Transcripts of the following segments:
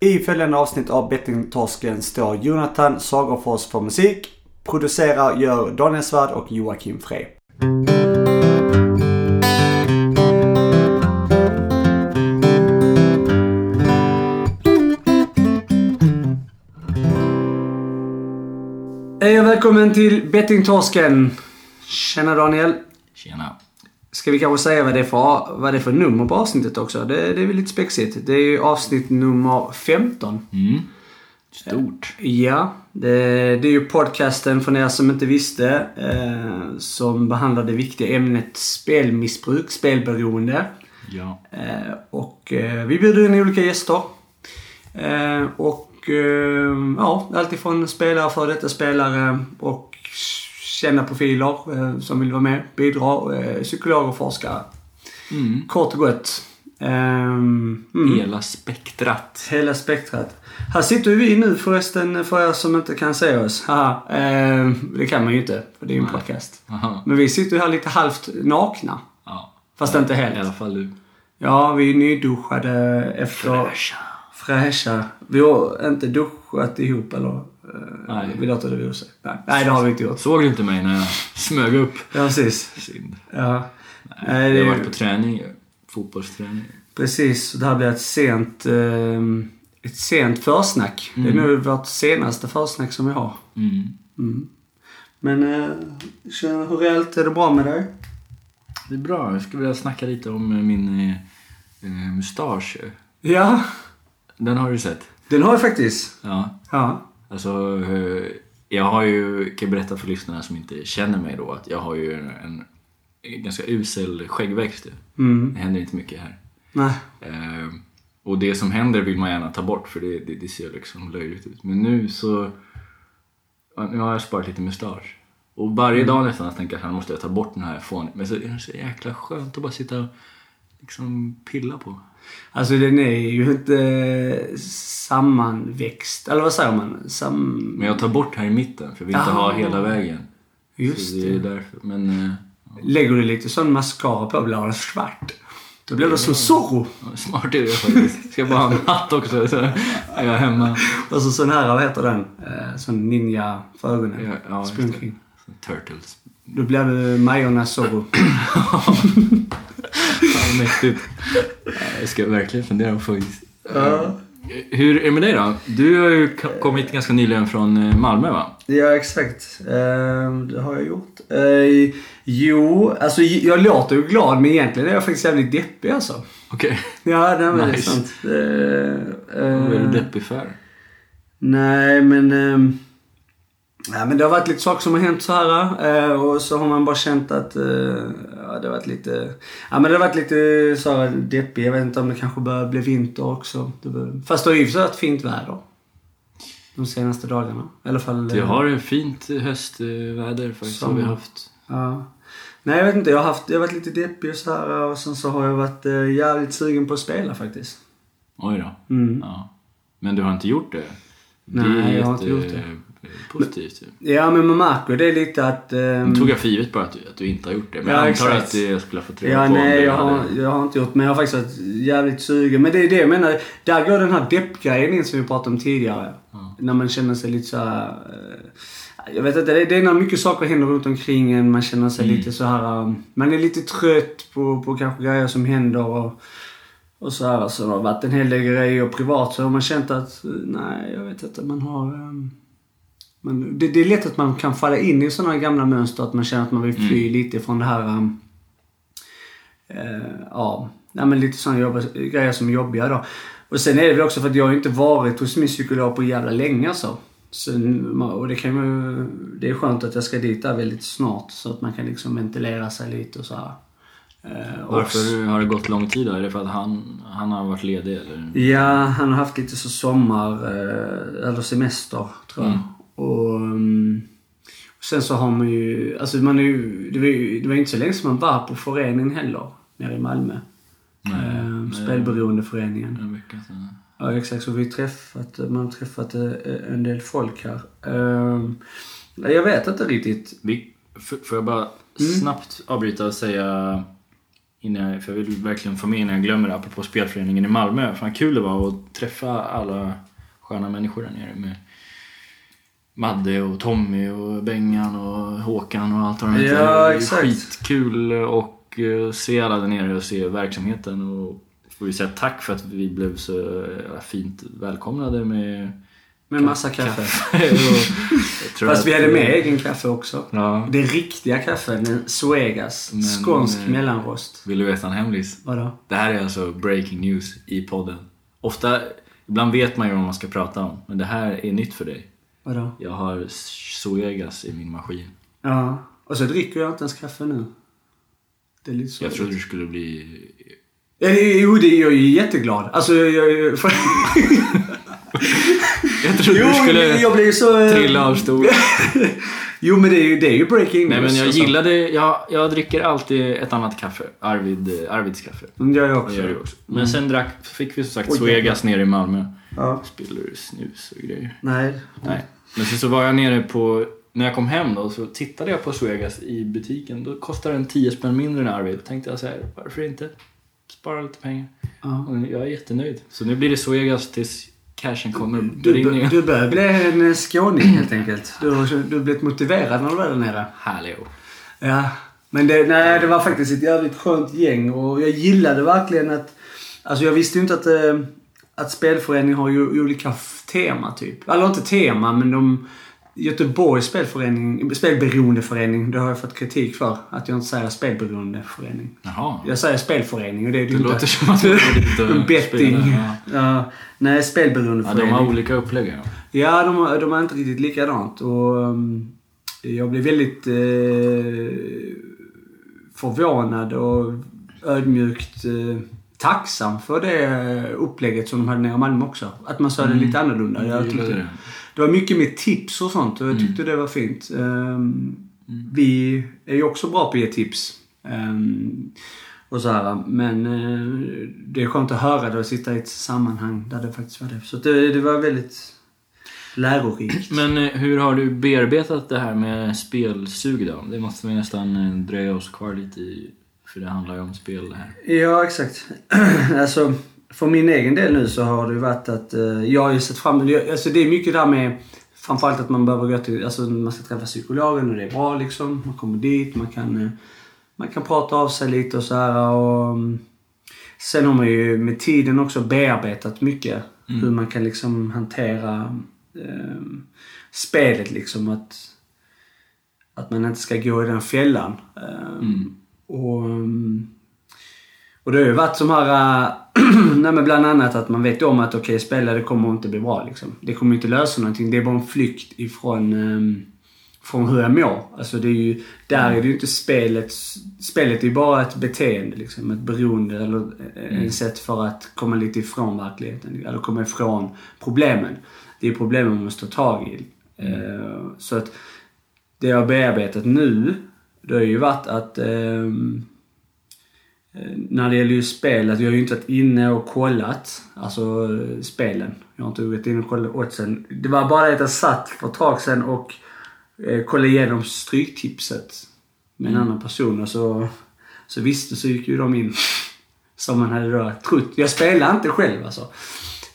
I följande avsnitt av Bettingtorsken står Jonathan Sagerfors för musik. Producerar gör Daniel Svärd och Joakim Frey. Hej och välkommen till Bettingtorsken. Tjena Daniel. Tjena. Ska vi kanske säga vad det är för, vad det är för nummer på avsnittet också? Det, det är väl lite spexigt. Det är ju avsnitt nummer 15. Mm. Stort. Ja, det, det är ju podcasten för er som inte visste. Eh, som behandlar det viktiga ämnet spelmissbruk, spelberoende. Ja. Eh, och eh, vi bjuder in olika gäster. Eh, och eh, ja, alltifrån spelare, för detta spelare och kända profiler eh, som vill vara med, bidra. Eh, psykologer och forskare. Mm. Kort och gott. Ehm, mm. Hela spektrat. Hela spektrat. Här sitter vi nu förresten för er som inte kan se oss. Haha. Ehm, det kan man ju inte, för det är ju en podcast. Aha. Men vi sitter ju här lite halvt nakna. Ja. Fast inte helt. I alla fall du. Ja, vi är nyduschade efter... Fräscha. Fräscha. Vi har inte duschat ihop eller? Eh, Nej. Vi låter det vara osagt. Nej. Nej, det har vi inte gjort. Såg du inte mig när jag smög upp? Ja, precis. Synd. Ja. Nej, jag har varit på träning. Fotbollsträning. Precis. Det här blir ett sent... ehm, ett sent försnack. Det är Mm. nu vårt senaste försnack som vi har. Mm. Mm. Men eh, hur är allt? Är det bra med dig? Det är bra. Jag skulle vilja snacka lite om eh, min eh, eh, mustasch. Ja, Den har du sett? den har jag faktiskt. Ja. Ja. Alltså, eh, jag har ju, kan jag berätta för lyssnarna som inte känner mig då, att jag har ju en, en ganska usel skäggväxt. Mm. Det händer inte mycket här. Nej. Eh, och det som händer vill man gärna ta bort för det, det, det ser liksom löjligt ut. Men nu så... Nu har jag sparat lite mustasch. Och varje dag nästan jag tänker jag att måste jag ta bort den här fån. Men så är det så jäkla skönt att bara sitta och liksom pilla på. Alltså den är ju inte sammanväxt. Eller vad säger man? Sam... Men jag tar bort här i mitten för jag vill inte ha hela vägen. Just så det. är det. därför. Men eh, Lägger du lite sån mascara på blir den svart. Då blir det som Zorro. ja, smart det faktiskt. Ska bara ha en hatt också så är jag hemma. Och så sån här, vad heter den? Eh, sån ninja för ögonen. Ja, ja, det. Turtles. Då blir du Majorna Zorro. Ja, mäktigt. Ja, Jag ska verkligen fundera på faktiskt. Ja. Hur är det med dig då? Du har ju kommit ganska nyligen från eh, Malmö va? Ja, exakt. Eh, det har jag gjort. Eh, jo, alltså jag låter ju glad men egentligen är jag faktiskt jävligt deppig alltså. Okej. Ja, det är väldigt Nice. sant. Eh, Vad är du deppig för? Nej, men... ja, men det har varit lite saker som har hänt så här eh, och så har man bara känt att eh, ja, det har varit lite... Ja, men det har varit lite så här deppig. Jag vet inte om det kanske börjar bli vinter också. Det fast det har ju varit fint väder. De senaste dagarna. I alla fall... Vi eh, har ett fint höstväder faktiskt. Har vi Sommar. haft. Ja. Nej, jag vet inte. Jag har, haft, jag har varit lite deppig och så här och sen så har jag varit eh, jävligt sugen på att spela faktiskt. Oj då. Mm. Ja. Men du har inte gjort det? Nej, det är jag har inte gjort det. Positivt ju. Ja, men man märker det lite att... ehm, Nu tog jag för givet bara att du, att du inte har gjort det. Men Ja, jag antar exakt. att jag skulle ha fått reda Ja, på nej du jag har, hade... jag har inte gjort men jag har faktiskt varit jävligt sugen. Men det är det jag menar. Där går den här deppgrejen in som vi pratade om tidigare. När man känner sig lite så här. eh, Jag vet inte, det är, det är när mycket saker händer runt omkring en. Man känner sig lite så här. eh, Man är lite trött på, på kanske grejer som händer och, och så här. Så det har varit en hel del grejer privat så har man känt att, eh, nej jag vet inte, man har... eh, man, det, det är lätt att man kan falla in i sådana gamla mönster att man känner att man vill fly lite från det här Eh, ja, nej, men lite sådana jobba, grejer som är jobbiga då. Och sen är det väl också för att jag har inte varit hos min psykolog på jävla länge alltså. Sen, och det kan ju, det är skönt att jag ska dit där väldigt snart så att man kan liksom ventilera sig lite och så här. Eh, Varför har det gått lång tid då? Är det för att han, han har varit ledig eller? Ja, han har haft lite så sommar, eh, eller semester tror jag. Mm. Och, um, sen så har man ju, alltså man är ju, det var ju, det var inte så länge som man var på föreningen heller, nere i Malmö. Nej, eh, nej. spelberoendeföreningen. En vecka sedan. Ja exakt, så vi träffat, man har träffat eh, en del folk här. Um, jag vet inte riktigt. Vi, får jag bara Mm. snabbt avbryta och säga innan jag, för jag vill verkligen få med innan jag glömmer det, apropå spelföreningen i Malmö. Fan kul det var att träffa alla sköna människor där nere med Madde och Tommy och Bengan och Håkan och allt vad de heter. Ja, exakt. Skitkul och eh, se alla där nere och se verksamheten och får ju säga tack för att vi blev så eh, fint välkomnade med Med massa kaffe. tror Fast vi hade med egen kaffe också. Ja. Det riktiga kaffe, den Suegas. Men, skånsk eh, mellanrost. Vill du veta en hemlis? Vadå? Det här är alltså breaking news i podden. Ofta, ibland vet man ju vad man ska prata om, men det här är nytt för dig. Vadå? Jag har Zoegas i min maskin. Ja. Och så dricker jag inte ens kaffe nu. Det är lite så. Jag trodde du skulle bli... Jo, det är jag är jätteglad. Alltså, jag... jag för... Jag trodde jo, du skulle jag blir ju så... eh, trilla av stolen. Jo, men det är ju, det är ju breaking Nej men jag alltså. gillade, jag, jag dricker alltid ett annat kaffe. Arvid, eh, Arvids kaffe. Mm, Det jag Det också. gör du också. Men sen drack, fick vi som sagt Oj, Zoegas nere i Malmö. Ja. Spiller snus och grejer. Nej. Nej. Men sen så var jag nere på, när jag kom hem då så tittade jag på Zoegas i butiken. Då kostar den 10 spänn mindre än Arvid. Då tänkte jag så här, varför inte spara lite pengar? Ja. Och jag är jättenöjd. Så nu blir det Zoegas tills cashen kommer. Du, jag. du börjar bli en skåning helt enkelt. Du, har- du har blivit motiverad när du var där nere. Hallå. Ja. Men det, nej, det var faktiskt ett jävligt skönt gäng och jag gillade verkligen att... Alltså jag visste ju inte att, eh, att spelföreningen har ju olika tema typ. Eller inte tema, men de... Göteborgs spelförening, spelberoendeförening, det har jag fått kritik för. Att jag inte säger spelberoendeförening. Jaha. Jag säger spelförening och det är det Det låter som att du är betting. Ja. Ja, nej, ja, spelberoendeförening. de har olika upplägg. Ja. Ja, de, har- de är inte riktigt likadant. Och, um, jag blev väldigt eh, förvånad och ödmjukt eh, tacksam för det upplägget som de hade nere i Malmö också. Att man sa det lite annorlunda. Jag tyckte, det. det var mycket mer tips och sånt och jag tyckte det var fint. Ehm, Vi är ju också bra på att ge tips. Ehm, och så här, men eh, det är skönt att höra det och sitta i ett sammanhang där det faktiskt var det. Så det, det var väldigt lärorikt. Men eh, hur har du bearbetat det här med spelsug då? Det måste vi nästan eh, dröja oss kvar lite i. För det handlar ju om spel det här. Ja, exakt. alltså, för min egen del nu så har det ju varit att eh, jag har ju sett fram Alltså det är mycket där med framförallt att man behöver gå till, alltså man ska träffa psykologen och det är bra liksom. Man kommer dit, man kan, eh, man kan prata av sig lite och så här och mm, Sen har man ju med tiden också bearbetat mycket hur man kan liksom hantera eh, spelet liksom. Att, att man inte ska gå i den fällan. Eh, och, mm, och det har ju varit som här, äh, nej men bland annat att man vet om att okej, okay, spela det kommer inte bli bra liksom. Det kommer inte lösa någonting. Det är bara en flykt ifrån ehm, från hur jag mår. Alltså det är ju, där är det ju inte spelet. Spelet är ju bara ett beteende liksom. Ett beroende eller mm. en sätt för att komma lite ifrån verkligheten. Eller komma ifrån problemen. Det är problemen man måste ta tag i. Mm. så att det jag har bearbetat nu, det har ju varit att ehm, när det gäller just spel, att jag har ju inte varit inne och kollat alltså spelen. Jag har inte varit inne och kollat oddsen. Det var bara det att jag satt för ett tag sedan och eh, kollade igenom stryktipset med en Mm. annan person och så, så visste så gick ju de in. Som man hade då trott. Jag spelar inte själv alltså.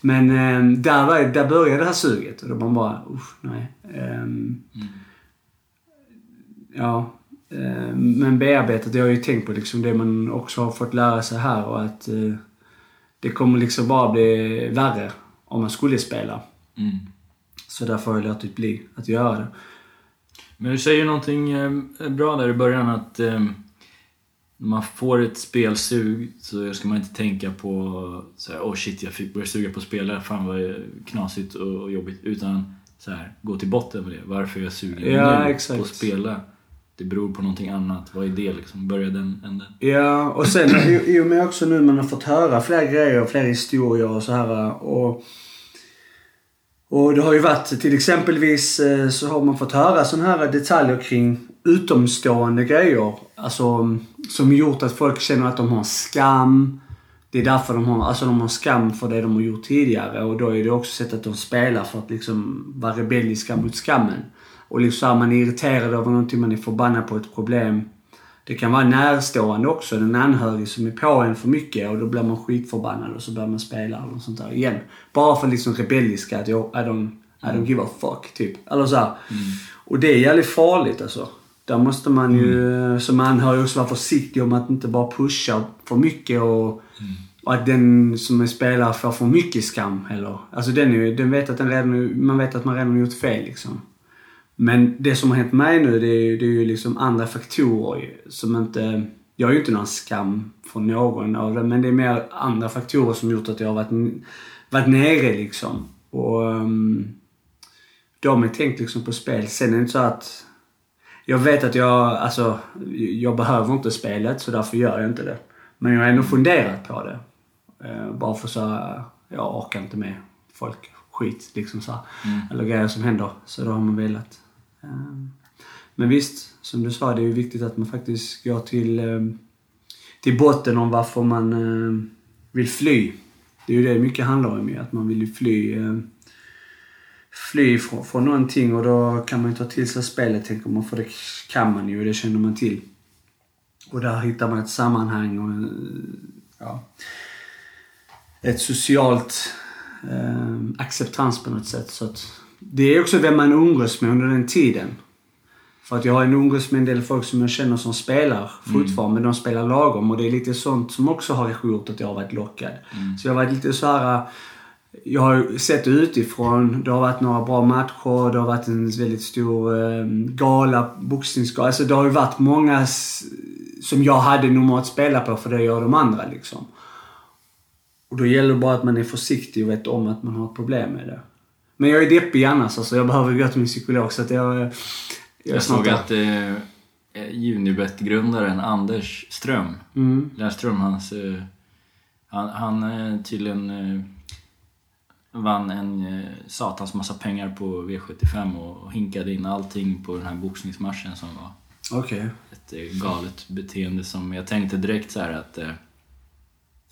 Men eh, där, var, där började det här suget och då var man bara, usch, nej. Ehm, Ja. Eh, men bearbetat, det har jag ju tänkt på liksom det man också har fått lära sig här och att eh, det kommer liksom bara bli värre om man skulle spela. Mm. Så därför har jag låtit bli att göra det. Men du säger någonting eh, bra där i början att när man får ett spelsug så ska man inte tänka på så här, oh shit jag fick börja suga på att spela, fan vad knasigt och, jobbigt. Utan så här, gå till botten med det. Varför jag sugen Ja, nu exakt. på att spela? Det beror på någonting annat. Vad är det liksom? Börja den änden. Ja, och sen i, och med också nu man har fått höra fler grejer, fler historier och så här och och det har ju varit till exempelvis eh, så har man fått höra sådana här detaljer kring utomstående grejer. Alltså som gjort att folk känner att de har skam. Det är därför de har, alltså de har skam för det de har gjort tidigare och då är det också sätt att de spelar för att liksom vara rebelliska mot skammen. Och liksom man är irriterad över någonting, man är förbannad på ett problem. Det kan vara närstående också, en anhörig som är på en för mycket och då blir man skitförbannad och så börjar man spela eller sånt där igen. Bara för liksom rebelliska att jag, I don't, I don't give a fuck, typ. Eller så här. Och det är jävligt farligt alltså. Där måste man ju som anhörig också vara försiktig om att inte bara pusha för mycket och, och att den som är spelare får för mycket skam heller. Alltså den, är, den vet att den redan, man vet att man redan har gjort fel liksom. Men det som har hänt mig nu det är, ju- det är ju liksom andra faktorer som inte... Jag har ju inte någon skam från någon av det men det är mer andra faktorer som gjort att jag har varit, varit nere liksom. Och um, de har tänkt liksom på spel. Sen är det inte så att... Jag vet att jag, alltså, jag behöver inte spelet så därför gör jag inte det. Men jag har ändå funderat på det. Eh, bara för så jag orkar inte med folk, skit liksom så här. Eller grejer som händer. Så då har man velat. Eh, men visst, som du sa, det är ju viktigt att man faktiskt går till, ehm, till botten om varför man ehm, vill fly. Det är ju det mycket handlar om ju, att man vill ju fly ehm, fly från, från någonting och då kan man ju ta till sig spelet tänker man, för det kan man ju och det känner man till. Och där hittar man ett sammanhang och en, ja, ett socialt eh, acceptans på något sätt. Så att det är också vem man umgås med under den tiden. För att jag har en umgås med en del folk som jag känner som spelar fortfarande, men de spelar lagom. Och det är lite sånt som också har gjort att jag har varit lockad. Så jag har varit lite så här. Jag har sett utifrån. Det har varit några bra matcher. Det har varit en väldigt stor eh, gala, boxningsgala. Alltså det har ju varit många som jag hade normalt spela på för det gör de andra liksom. Och då gäller det bara att man är försiktig och vet om att man har ett problem med det. Men jag är deppig annars alltså. Jag behöver gå till min psykolog så att jag... Jag, Jag såg att eh, Unibet-grundaren Anders Ström, Mm. Lärström, hans, eh, han, han eh, tydligen eh, vann en eh, satans massa pengar på V75 och hinkade in allting på den här boxningsmatchen som var Okej. ett eh, galet beteende som jag tänkte direkt så här att eh,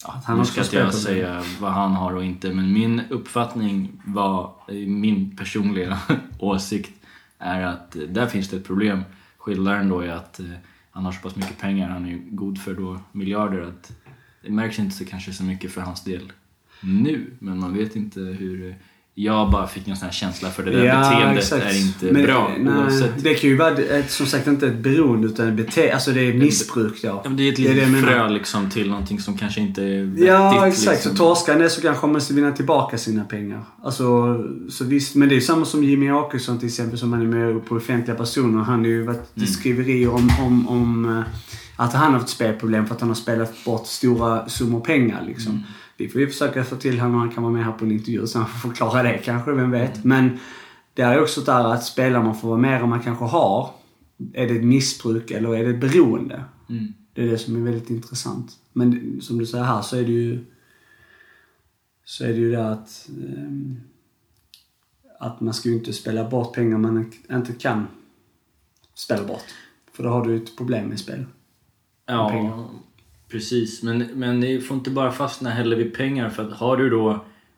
ja, han nu ska inte jag säga vad han har och inte men min uppfattning var, min personliga åsikt är att eh, där finns det ett problem. Skillnaden då är att eh, han har så pass mycket pengar, han är god för då miljarder att det märks inte så kanske så mycket för hans del nu men man vet inte hur eh, jag bara fick en sån här känsla för det där beteendet är inte Men, bra nej, oavsett. Det kan ju vara ett, som sagt inte ett beroende utan ett beteende. Alltså det är missbruk då. Ja, men det är ett Det är det litet frö liksom till någonting som kanske inte är vettigt. Ja, exakt. liksom. Så torskar det så kanske man måste vinna tillbaka sina pengar. Alltså, så visst. Men det är ju samma som Jimmy Åkesson till exempel som han är med på offentliga personer. Han har ju varit Mm. skriverier om, om, om eh, att han har haft spelproblem för att han har spelat bort stora summor pengar liksom. Mm. Vi får ju försöka få till honom han kan vara med här på en intervju så han får förklara det kanske, vem vet. Men det är också där att spelar man för vad mer än man kanske har. Är det ett missbruk eller är det ett beroende? Mm. Det är det som är väldigt intressant. Men som du säger här så är det ju så är det ju det att ehm, att man ska ju inte spela bort pengar man inte kan spela bort. För då har du ett problem med spel. Ja, pengar. Precis. Men, men det får inte bara fastna heller vid pengar. För att har du då,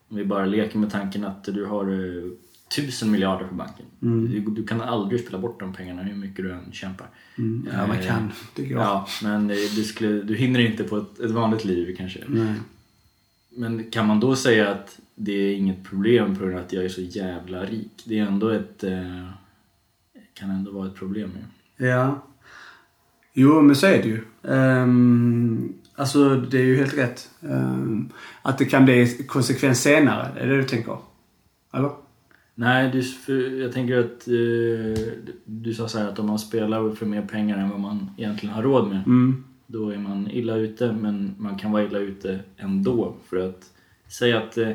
om vi bara leker med tanken att du har eh, tusen miljarder på banken. Mm. Du, du kan aldrig spela bort de pengarna hur mycket du än kämpar. Mm. Ja, man Eh, kan. Det går. Ja, men eh, du, skulle, du hinner inte på ett, ett vanligt liv kanske. Nej. Men kan man då säga att det är inget problem på grund av att jag är så jävla rik? Det är ändå ett... Kan ändå vara ett problem ju. Ja. Jo, men så är det ju. Um, alltså, det är ju helt rätt. Ehm, att det kan bli konsekvens senare. Är det du tänker? Eller? Nej, du, för jag tänker att eh, du sa så här att om man spelar för mer pengar än vad man egentligen har råd med Mm. då är man illa ute men man kan vara illa ute ändå. För att säga att eh,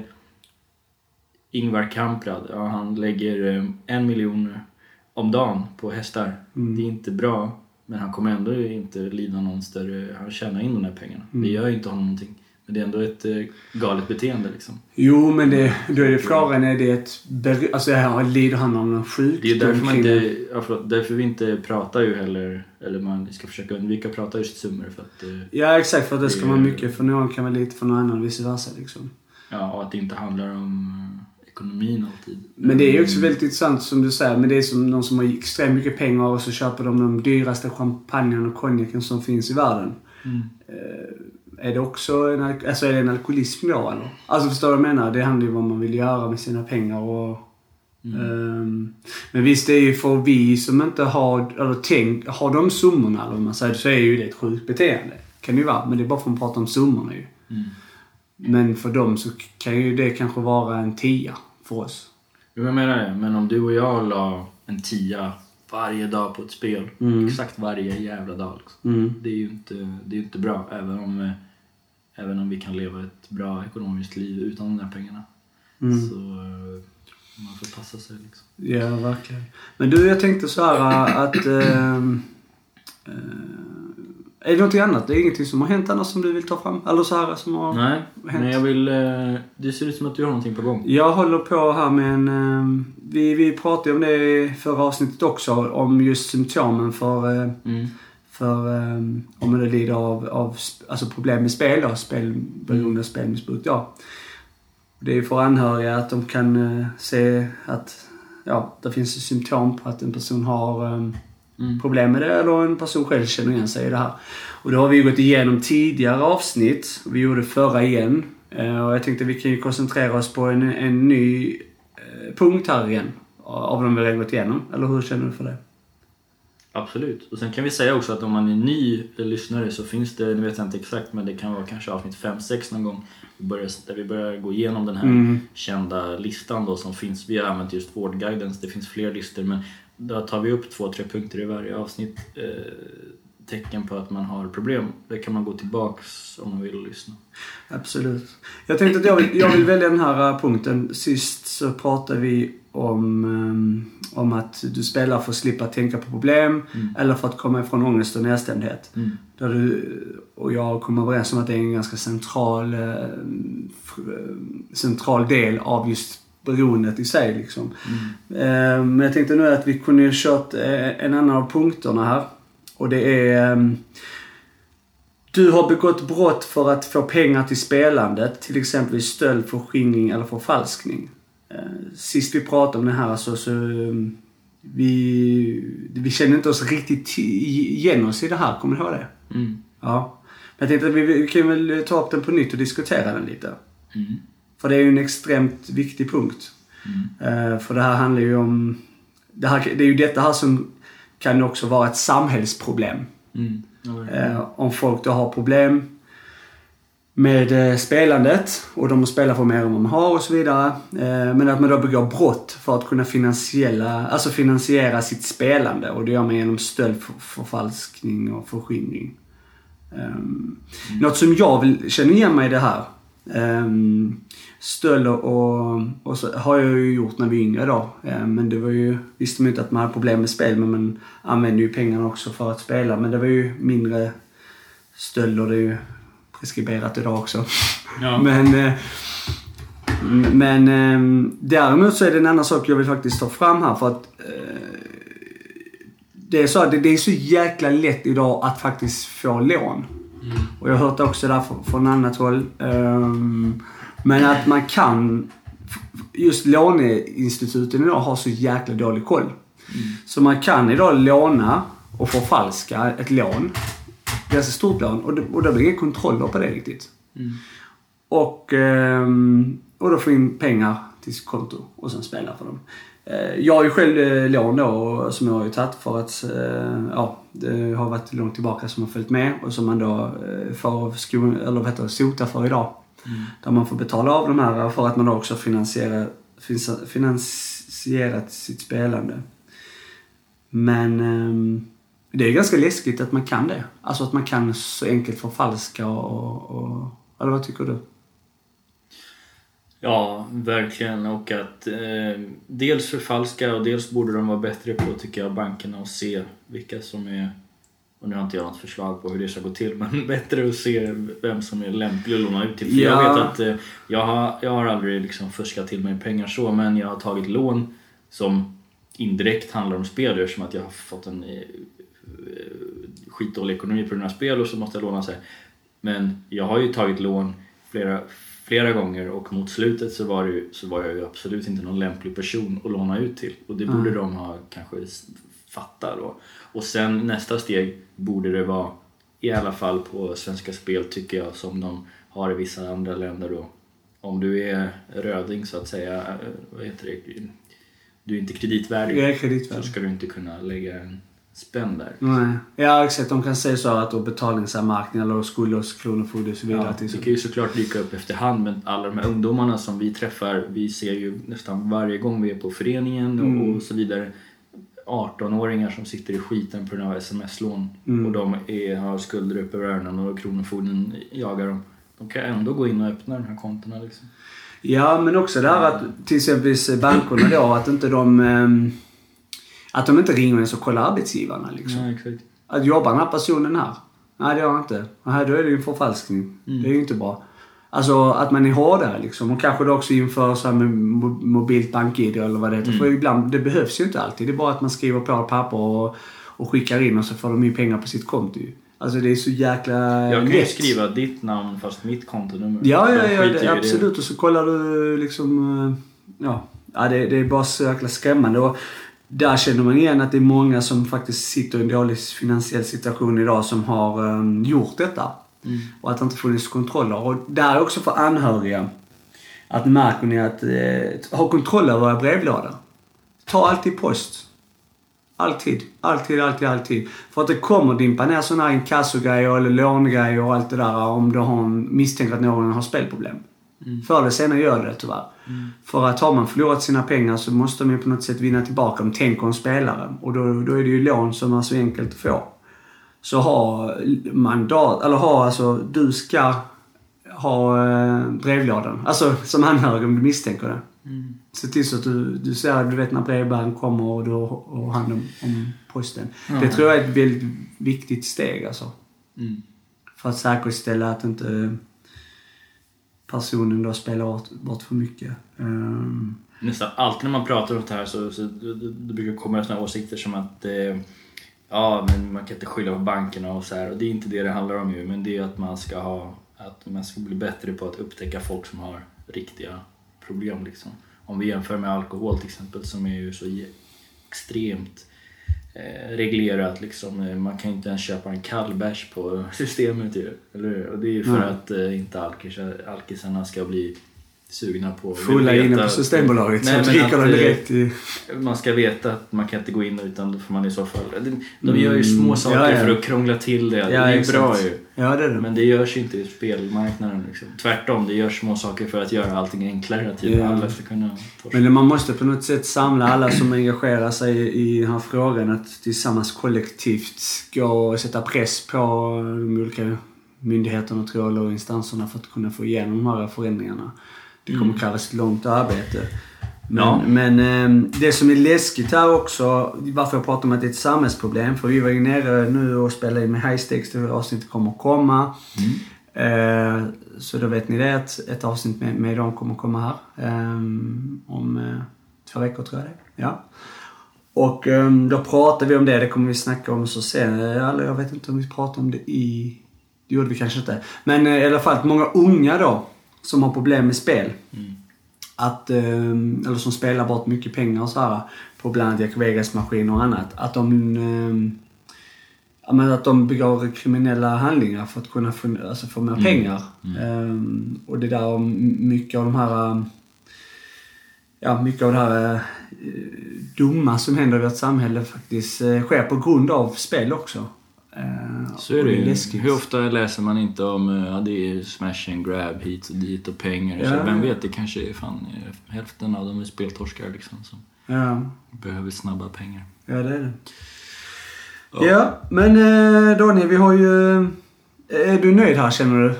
Ingvar Kamprad, ja, han lägger eh, en miljon om dagen på hästar. Mm. Det är inte bra men han kommer ändå inte lida någon större, han tjänar in de här pengarna. Mm. Det gör inte honom någonting. Men det är ändå ett eh, galet beteende liksom. Jo, men det, då är det frågan, är det ett... Alltså, här, lider han av någon sjukdom? Det är därför, man inte, ja, förlåt, därför vi inte pratar ju heller, eller man ska försöka undvika att prata just summor för att, eh, Ja, exakt. För att det ska vara mycket för någon kan vara lite för någon annan och vice versa liksom. ja, och att det inte handlar om eh, ekonomin alltid. Men det är ju också väldigt intressant som du säger. Men det är som någon som har extremt mycket pengar och så köper de de dyraste champagnen och konjaken som finns i världen. Mm. Är det också en, alltså är det en alkoholism då eller? Alltså förstår du vad jag menar? Det handlar ju om vad man vill göra med sina pengar och... ehm, men visst, det är ju för vi som inte har, eller tänk, har de summorna eller vad man säger, så är ju det ett sjukt beteende. Kan det ju vara, men det är bara för att man pratar om summorna ju. Mm. Men för dem så kan ju det kanske vara en tia för oss. Jo, jag menar det. Men om du och jag la en tia varje dag på ett spel, exakt varje jävla dag. Liksom. Mm. Det är ju inte, det är inte bra, även om, eh, även om vi kan leva ett bra ekonomiskt liv utan de där pengarna. Mm. Så eh, man får passa sig liksom. Ja, verkligen. Men du, jag tänkte så här att... ehm, eh, är det någonting annat? Det är ingenting som har hänt annars som du vill ta fram? Eller så här som har... Nej, hänt? men jag vill... eh, Det ser ut som att du har någonting på gång. Jag håller på här med en... ehm, vi, vi pratade om det i förra avsnittet också, om just symptomen för... eh, Mm. för om man lider av, av alltså problem med spel då, spelberoende, spelmissbruk då. Det är för anhöriga att de kan eh, se att ja, det finns symptom på att en person har Mm. problem med det eller en person själv känner igen sig i det här. Och det har vi gått igenom tidigare avsnitt. Vi gjorde förra igen. Eh, Och jag tänkte vi kan ju koncentrera oss på en, en ny eh, punkt här igen. Av de vi redan gått igenom. Eller hur känner du för det? Absolut. Och sen kan vi säga också att om man är ny lyssnare så finns det, nu vet jag inte exakt, men det kan vara kanske avsnitt 5-6 någon gång. Vi börjar, där vi börjar gå igenom den här Mm. kända listan då som finns. Vi har använt just Vårdguidens, det finns fler listor men då tar vi upp två, tre punkter i varje avsnitt. Eh, tecken på att man har problem. Det kan man gå tillbaks om man vill lyssna. Absolut. Jag tänkte att jag vill, jag vill välja den här eh, punkten. Sist så pratade vi om, ehm, om att du spelar för att slippa tänka på problem eller för att komma ifrån ångest och nedstämdhet. Mm. Där du och jag kom överens om att det är en ganska central, eh, eh, central del av just beroendet i sig. Liksom. Eh, Men jag tänkte nu att vi kunde kört eh, en annan av punkterna här. Och det är ehm, du har begått brott för att få pengar till spelandet, till exempel stöld, förskingring eller förfalskning. Eh, Sist vi pratade om det här så, så um, vi, vi känner inte oss riktigt igen oss i det här. Kommer du ihåg det? Mm. Ja. Men jag tänkte att vi, vi kan väl ta upp den på nytt och diskutera den lite. Mm. För det är ju en extremt viktig punkt. Eh, för det här handlar ju om... Det, här, det är ju detta här som kan också vara ett samhällsproblem. Mm. Eh, om folk då har problem med eh, spelandet och de spelar för mer än vad man har och så vidare. Men att man då begår brott för att kunna finansiella, alltså finansiera sitt spelande och det gör man genom stöld, för, förfalskning och förskingring. Um, Något som jag vill känna igen mig i det här. Um, stölder och, och så har jag ju gjort när vi var yngre då. Eh, men det var ju, visste man inte att man hade problem med spel men man använde ju pengarna också för att spela. Men det var ju mindre stölder, det är ju preskriberat idag också. Ja. Men, eh, men eh, däremot så är det en annan sak jag vill faktiskt ta fram här för att det är så att det, är så jäkla lätt idag att faktiskt få lån. Och jag har hört det också där från, från annat håll. Ehm, men att man kan, just låneinstituten idag har så jäkla dålig koll. Så man kan idag låna och förfalska ett lån. Ganska stort lån och det, och det blir ingen kontroller på det riktigt. Och, ehm, och då få in pengar till sitt konto och sen spela för dem. Eh, Jag har ju själv eh, lån då som jag har ju tagit för att, eh, ja, det har varit långt tillbaka som har följt med och som man då får sko, eller vad heter det, sota för idag. Mm. Där man får betala av de här för att man då också finansierar, finansierat sitt spelande. Men ehm, det är ganska läskigt att man kan det. Alltså att man kan så enkelt förfalska och, och eller vad tycker du? Ja, verkligen. Och att eh, dels förfalska och dels borde de vara bättre på, tycker jag, bankerna att se vilka som är och nu har inte jag något förslag på hur det ska gå till men bättre att se vem som är lämplig att låna ut till. För Ja. Jag vet att eh, jag, har, jag har aldrig liksom fuskat till mig pengar så men jag har tagit lån som indirekt handlar om spel som att jag har fått en eh, eh, skitdålig ekonomi på av spel och så måste jag låna sig. Men jag har ju tagit lån flera, flera gånger och mot slutet så var, ju, så var jag ju absolut inte någon lämplig person att låna ut till. Och det borde de ha kanske fattat då. Och sen nästa steg borde det vara, i alla fall på Svenska Spel tycker jag, som de har i vissa andra länder då. Om du är röding så att säga, eh, vad heter det? Du är inte kreditvärdig. Jag är Så kreditvärd. ska du inte kunna lägga en spänn där. Nej. Ja exakt, de kan säga så att då betalningsanmärkning eller skuld hos Kronofogde och så vidare. Ja, det kan ju såklart dyka upp efterhand men alla de här ungdomarna som vi träffar, vi ser ju nästan varje gång vi är på föreningen och, Mm. och så vidare 18-åringar som sitter i skiten på grund av sms-lån Mm. och de är, har skulder upp över öronen och Kronofogden jagar dem. De kan ändå gå in och öppna de här kontona liksom. Ja, men också det här att till exempel bankerna då, att inte de... ehm, Att de inte ringer ens och kollar arbetsgivarna liksom. Ja, exakt. Att jobbar den här personen här? Nej, det gör han inte. Nej, då är det ju en förfalskning. Mm. Det är ju inte bra. Alltså att man är hårdare liksom. Och kanske då också inför så här med mo- mobilt bank-id eller vad det heter. Mm. För ibland, det behövs ju inte alltid. Det är bara att man skriver på ett papper och, och skickar in och så får de in pengar på sitt konto ju. Alltså det är så jäkla Jag kan ju lätt. skriva ditt namn fast mitt kontonummer. Ja, ja, ja ju det, absolut. Och så kollar du liksom... eh, Ja, ja det, det är bara så jäkla skrämmande. Och där känner man igen att det är många som faktiskt sitter i en dålig finansiell situation idag som har um, gjort detta. Mm. Och att det inte funnits kontroller. Och där är också för anhöriga. Att märker ni att eh, ha kontroll över era brevlådor. Ta alltid post. Alltid, alltid, alltid, alltid. För att det kommer dimpa ner sådana här inkassogrejer eller långrejer och allt det där om du har en, misstänker att någon har spelproblem. Förr eller senare gör det tyvärr. För att har man förlorat sina pengar så måste de ju på något sätt vinna tillbaka dem. Tänk om spelare. Och då, då är det ju lån som är så enkelt att få. Så ha mandat, eller ha alltså, du ska ha eh, brevlådan. Alltså som anhörig om du misstänker det. Se till så att du, du ser, du vet när brevbäraren kommer och du har hand om, om posten. Det tror jag är ett väldigt viktigt steg alltså. Mm. För att säkerställa att inte personen då spelar bort, bort för mycket. Ehm, Nästan alltid när man pratar om det här så, så det, det, brukar komma såna åsikter som att eh, ja, men man kan inte skylla på bankerna och så här. Och det är inte det det handlar om ju, men det är att man ska ha att man ska bli bättre på att upptäcka folk som har riktiga problem liksom. Om vi jämför med alkohol till exempel som är ju så extremt eh, reglerat liksom. Eh, Man kan ju inte ens köpa en kall bärs på systemet ju. Eller? Och det är ju för Nej. att eh, inte alkisar, alkisarna ska bli sugna på fulla inne på Systembolaget Nej, så dricker de eh, direkt i... Man ska veta att man kan inte gå in utan då får man i så fall... De, de gör ju små Mm, saker ja, ja. för att krångla till det. Ja, det är ju bra ju. Ja, det är det. Men det görs ju inte i spelmarknaden. Liksom. Tvärtom, det görs små saker för att göra allting enklare. Att Ja. alla ska kunna torska. Men man måste på något sätt samla alla som engagerar sig i den här frågan att tillsammans kollektivt gå och sätta press på de olika myndigheterna tror jag, eller instanserna för att kunna få igenom de här förändringarna. Det kommer krävas ett långt arbete. Men, Ja. men eh, det som är läskigt här också, varför jag pratar om att det är ett samhällsproblem, för vi var ju nere nu och spelade in med High Stakes, det avsnittet kommer att komma. Eh, så då vet ni det, ett, ett avsnitt med, med dem kommer att komma här. Eh, om eh, två veckor tror jag det. Ja. Och eh, då pratar vi om det, det kommer vi snacka om så sen. Eller jag vet inte om vi pratar om det i... Det gjorde vi kanske inte. Men eh, i alla fall många unga då, som har problem med spel. Att, eh, eller som spelar bort mycket pengar och så här på bland annat Jack Vegas-maskiner och annat. Att de eh, Ja, men att de begår kriminella handlingar för att kunna få, alltså få mer pengar. Ehm, och det där mycket av de här... ehm, Ja, mycket av det här eh, dumma som händer i vårt samhälle faktiskt eh, sker på grund av spel också. Ehm, Så är det läskigt. Hur ofta läser man inte om eh, ja, det är smash and grab hit och dit och pengar. Ja. Så vem vet, det kanske är fan eh, hälften av dem är speltorskar liksom som Ja, behöver snabba pengar. ja det är det. Ja, men eh, Daniel, vi har ju... Är du nöjd här känner du?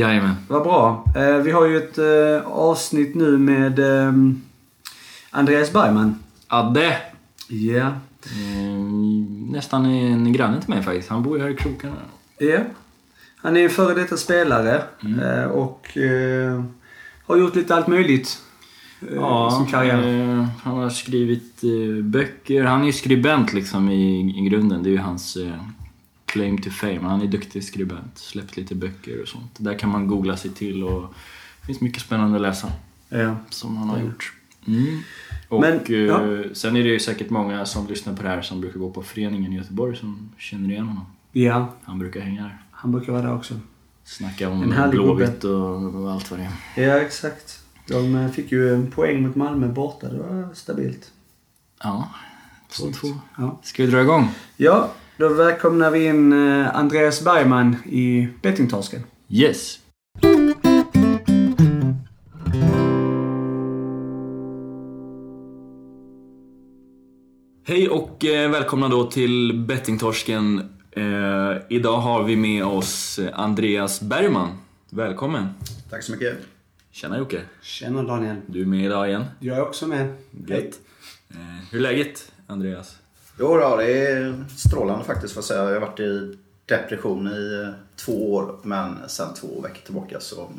Jajamän. Vad bra. Eh, vi har ju ett eh, avsnitt nu med eh, Andreas Bergman. Adde! Ja. Eh, nästan en granne till mig faktiskt. Han bor ju här i krokarna. Ja. Han är en före detta spelare eh, och eh, har gjort lite allt möjligt eh, i sin karriär. eh, han har skrivit eh, böcker. Han är ju skribent liksom i, i grunden. Det är ju hans eh, claim to fame. Han är duktig skribent. Släppt lite böcker och sånt. Där kan man googla sig till och Det finns mycket spännande att läsa Ja. som han har gjort. Mm. Och Men, eh, ja. sen är det ju säkert många som lyssnar på det här som brukar gå på föreningen i Göteborg som känner igen honom. ja, Han brukar hänga här. han brukar vara där också. Snacka om Blåvitt och, och allt vad det är. Ja, exakt. De eh, fick ju en poäng mot Malmö borta. Det var stabilt. Ja, 2-2. Ja. Ska vi dra igång? Ja, då välkomnar vi in eh, Andreas Bergman i Bettingtorsken. Yes! Hej och eh, välkomna då till Bettingtorsken. Eh, idag har vi med oss Andreas Bergman. Välkommen! Tack så mycket. Tjena Jocke! Tjena Daniel. Du är med idag igen. Jag är också med. Gött! Eh, hur är läget Andreas? Jo, då, det är strålande faktiskt får jag säga. Jag har varit i depression i eh, två år men sen två veckor tillbaka så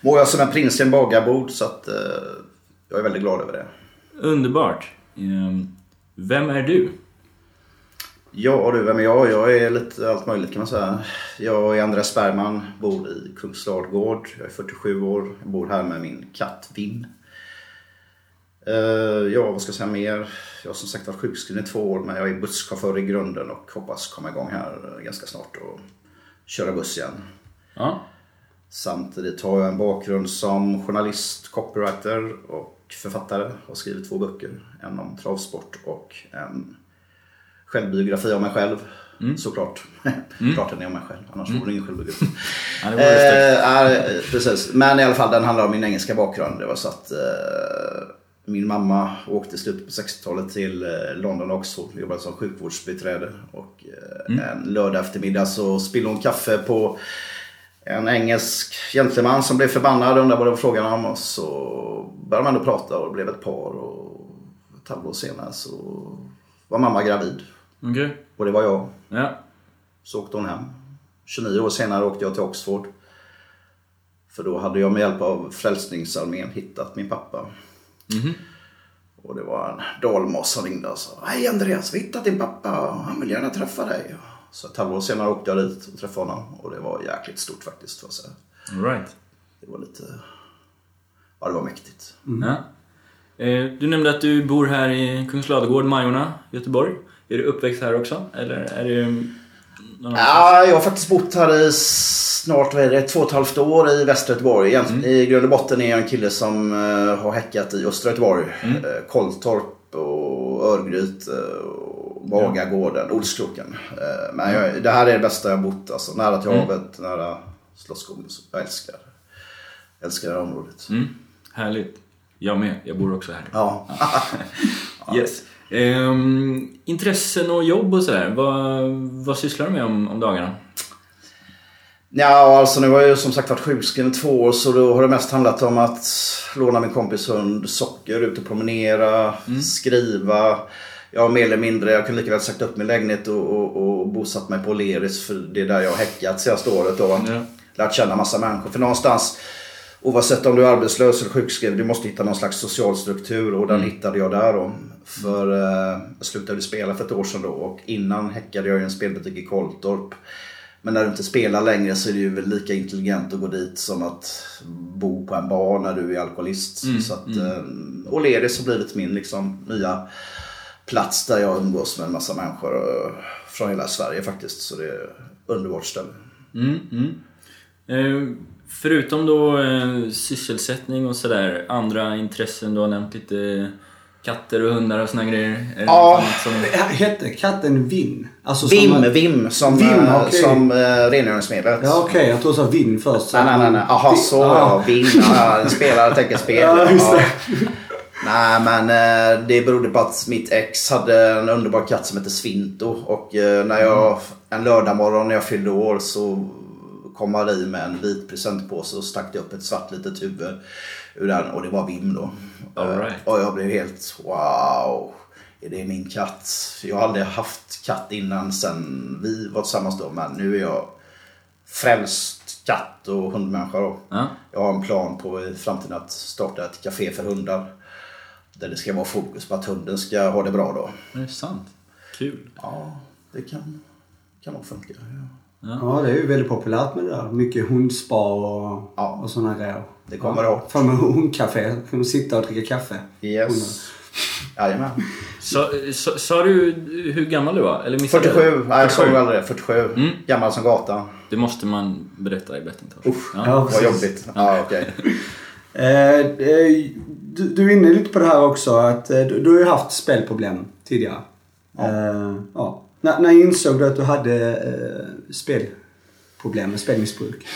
mår jag som en prins i en bagarbod så att eh, jag är väldigt glad över det. Underbart! Eh, vem är du? Ja du, vem är jag? Jag är lite allt möjligt kan man säga. Jag är Andreas Bergman, bor i Kungsladugård. Jag är 47 år. Jag bor här med min katt Vinn. Eh, ja, vad ska jag säga mer? Jag har som sagt varit sjukskriven i två år men jag är busschaufför i grunden och hoppas komma igång här ganska snart och köra buss igen. Ja. Samtidigt har jag en bakgrund som journalist, copywriter och författare. Har skrivit två böcker. En om travsport och en självbiografi om mig själv. Såklart. Klart den är om mig själv, annars vore det ingen självbiografi. Ja, det Eh, ja, precis. Men i alla fall den handlar om min engelska bakgrund. Det var så att eh, min mamma åkte i slutet på 60-talet till eh, London och Oxford. Jobbade som sjukvårdsbiträde. Och eh, en lördag eftermiddag så spillde hon kaffe på en engelsk gentleman som blev förbannad och undrade vad det var frågan om. Och så började man då prata och det blev ett par. Och ett halvår senare så var mamma gravid. Okej. Och det var jag. Ja. Så åkte hon hem. 29 år senare åkte jag till Oxford. För då hade jag med hjälp av Frälsningsarmén hittat min pappa. Och det var en dalmas som ringde och sa Hej Andreas, vi har hittat din pappa. Han vill gärna träffa dig. Så ett halvår senare åkte jag dit och träffade honom. Och det var jäkligt stort faktiskt får jag säga. All right. Det var lite... Ja, det var mäktigt. Ja. Eh, Du nämnde att du bor här i Kungsladugård, Majorna, Göteborg. Är du uppväxt här också? Eller är du? Ja, jag har faktiskt bott här i snart vad är det, två och ett halvt år i västra Göteborg. Egentligen, I grund och botten är jag en kille som eh, har häckat i östra Göteborg. Uh, Kolltorp och Örgryte och Bagagården, Olskroken. Eh, men jag, det här är det bästa jag har bott. Alltså, nära till havet, nära Slottsskogen. Jag älskar, älskar det här området. Mm. Härligt. Jag med. Jag bor också här. Ja. Yes. Ehm, intressen och jobb och sådär. Vad, vad sysslar du med om, om dagarna? Ja, alltså nu har jag ju som sagt varit sjukskriven i två år så då har det mest handlat om att låna min kompis hund Socker, ut och promenera, skriva. Jag har mer eller mindre, jag kunde lika väl sagt upp min lägenhet och, och, och bosatt mig på Leris för det är där jag har häckat senaste året då. Ja. Lärt känna massa människor. För någonstans, oavsett om du är arbetslös eller sjukskriven, du måste hitta någon slags social struktur och den hittade jag där då. För eh, jag slutade spela för ett år sedan då och innan häckade jag i en spelbutik i Kolltorp. Men när du inte spelar längre så är det ju väl lika intelligent att gå dit som att bo på en bar när du är alkoholist. Så att, eh, O'Learys har blivit min liksom, nya plats där jag umgås med en massa människor eh, från hela Sverige faktiskt. Så det är ett underbart ställe. Mm, mm. Ehm, förutom då eh, sysselsättning och sådär, andra intressen? Du har nämnt lite katter och hundar och såna grejer. Är Ja. som... Hette katten Vinn? Alltså Vim, som- Vim som, Vim, eh, okej. som eh, rengöringsmedlet. Ja okej, jag tror du sa Vinn först. så- Nej, nej, nej. Jaha, så ja. Vim. Ja, en spelare tänker spel. Ja. Nej, men eh, det berodde på att mitt ex hade en underbar katt som hette Svinto. Och eh, när jag, en lördagmorgon när jag fyllde år så kom i med en vit presentpåse och stack det upp ett svart litet huvud ur den. Och det var Vim då. All right. Och jag blev helt wow. Är det min katt? Jag har aldrig haft katt innan sen vi var tillsammans då. Men nu är jag frälst katt och hundmänniska då. Ja. Jag har en plan på i framtiden att starta ett café för hundar. Där det ska vara fokus på att hunden ska ha det bra då. Är det sant? Kul. Ja, det kan, kan nog funka. Ja. Ja, det är ju väldigt populärt med det där. Mycket hundspa och, Ja. och sådana grejer. Det kommer ja. Fan med hundcafé. Kunde sitta och dricka kaffe. Yes. Jajamän. Sa, sa, sa du hur gammal du var? Eller missade 47. jag? Nej, jag sa ju aldrig det. 47. Mm. Gammal som gatan. Det måste man berätta i bettingtorsk. Usch, Ja. Ja, vad jobbigt. Ja, okej. Eh, eh, du, du är inne lite på det här också att eh, du, har ju haft spelproblem tidigare. Eh, ja. När, när insåg du att du hade spelproblem med spelmissbruk?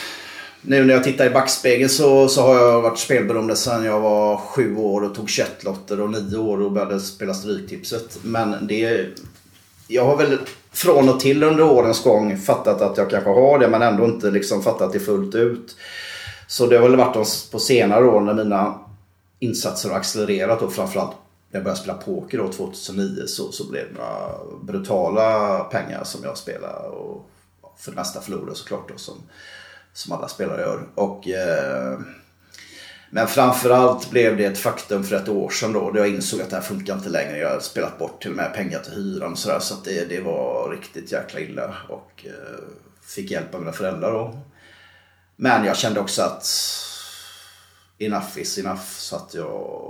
Nu när jag tittar i backspegeln så, så har jag varit spelberoende sedan jag var sju år och tog köttlotter och nio år och började spela Stryktipset. Men det... Jag har väl från och till under årens gång fattat att jag kanske har det men ändå inte liksom fattat det fullt ut. Så det har väl varit de på senare år när mina insatser har accelererat och framförallt när jag började spela poker då 2009 så, så blev det några brutala pengar som jag spelade och för det mesta förlorade såklart då som, som alla spelare gör. Och, eh, men framförallt blev det ett faktum för ett år sedan då, då jag insåg att det här funkar inte längre. Jag hade spelat bort till och med pengar till hyran och sådär så att det, det var riktigt jäkla illa. Och eh, fick hjälp av mina föräldrar då. Men jag kände också att enough is enough så att jag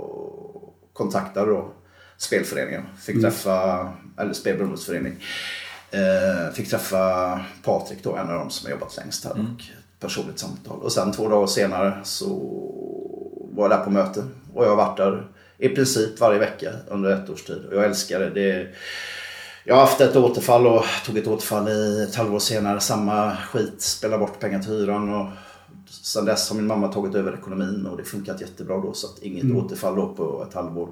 kontaktade då spelföreningen. Fick träffa, eller spelberoendesförening. Eh, fick träffa Patrik då, en av dem som har jobbat längst här. Och ett personligt samtal. Och sen två dagar senare så var jag där på möte. Och jag har varit där i princip varje vecka under ett års tid. Och jag älskar det. det jag har haft ett återfall och tog ett återfall i ett halvår senare. Samma skit, spela bort pengar till hyran. Och sen dess har min mamma tagit över ekonomin och det funkat jättebra då. Så att inget återfall då på ett halvår.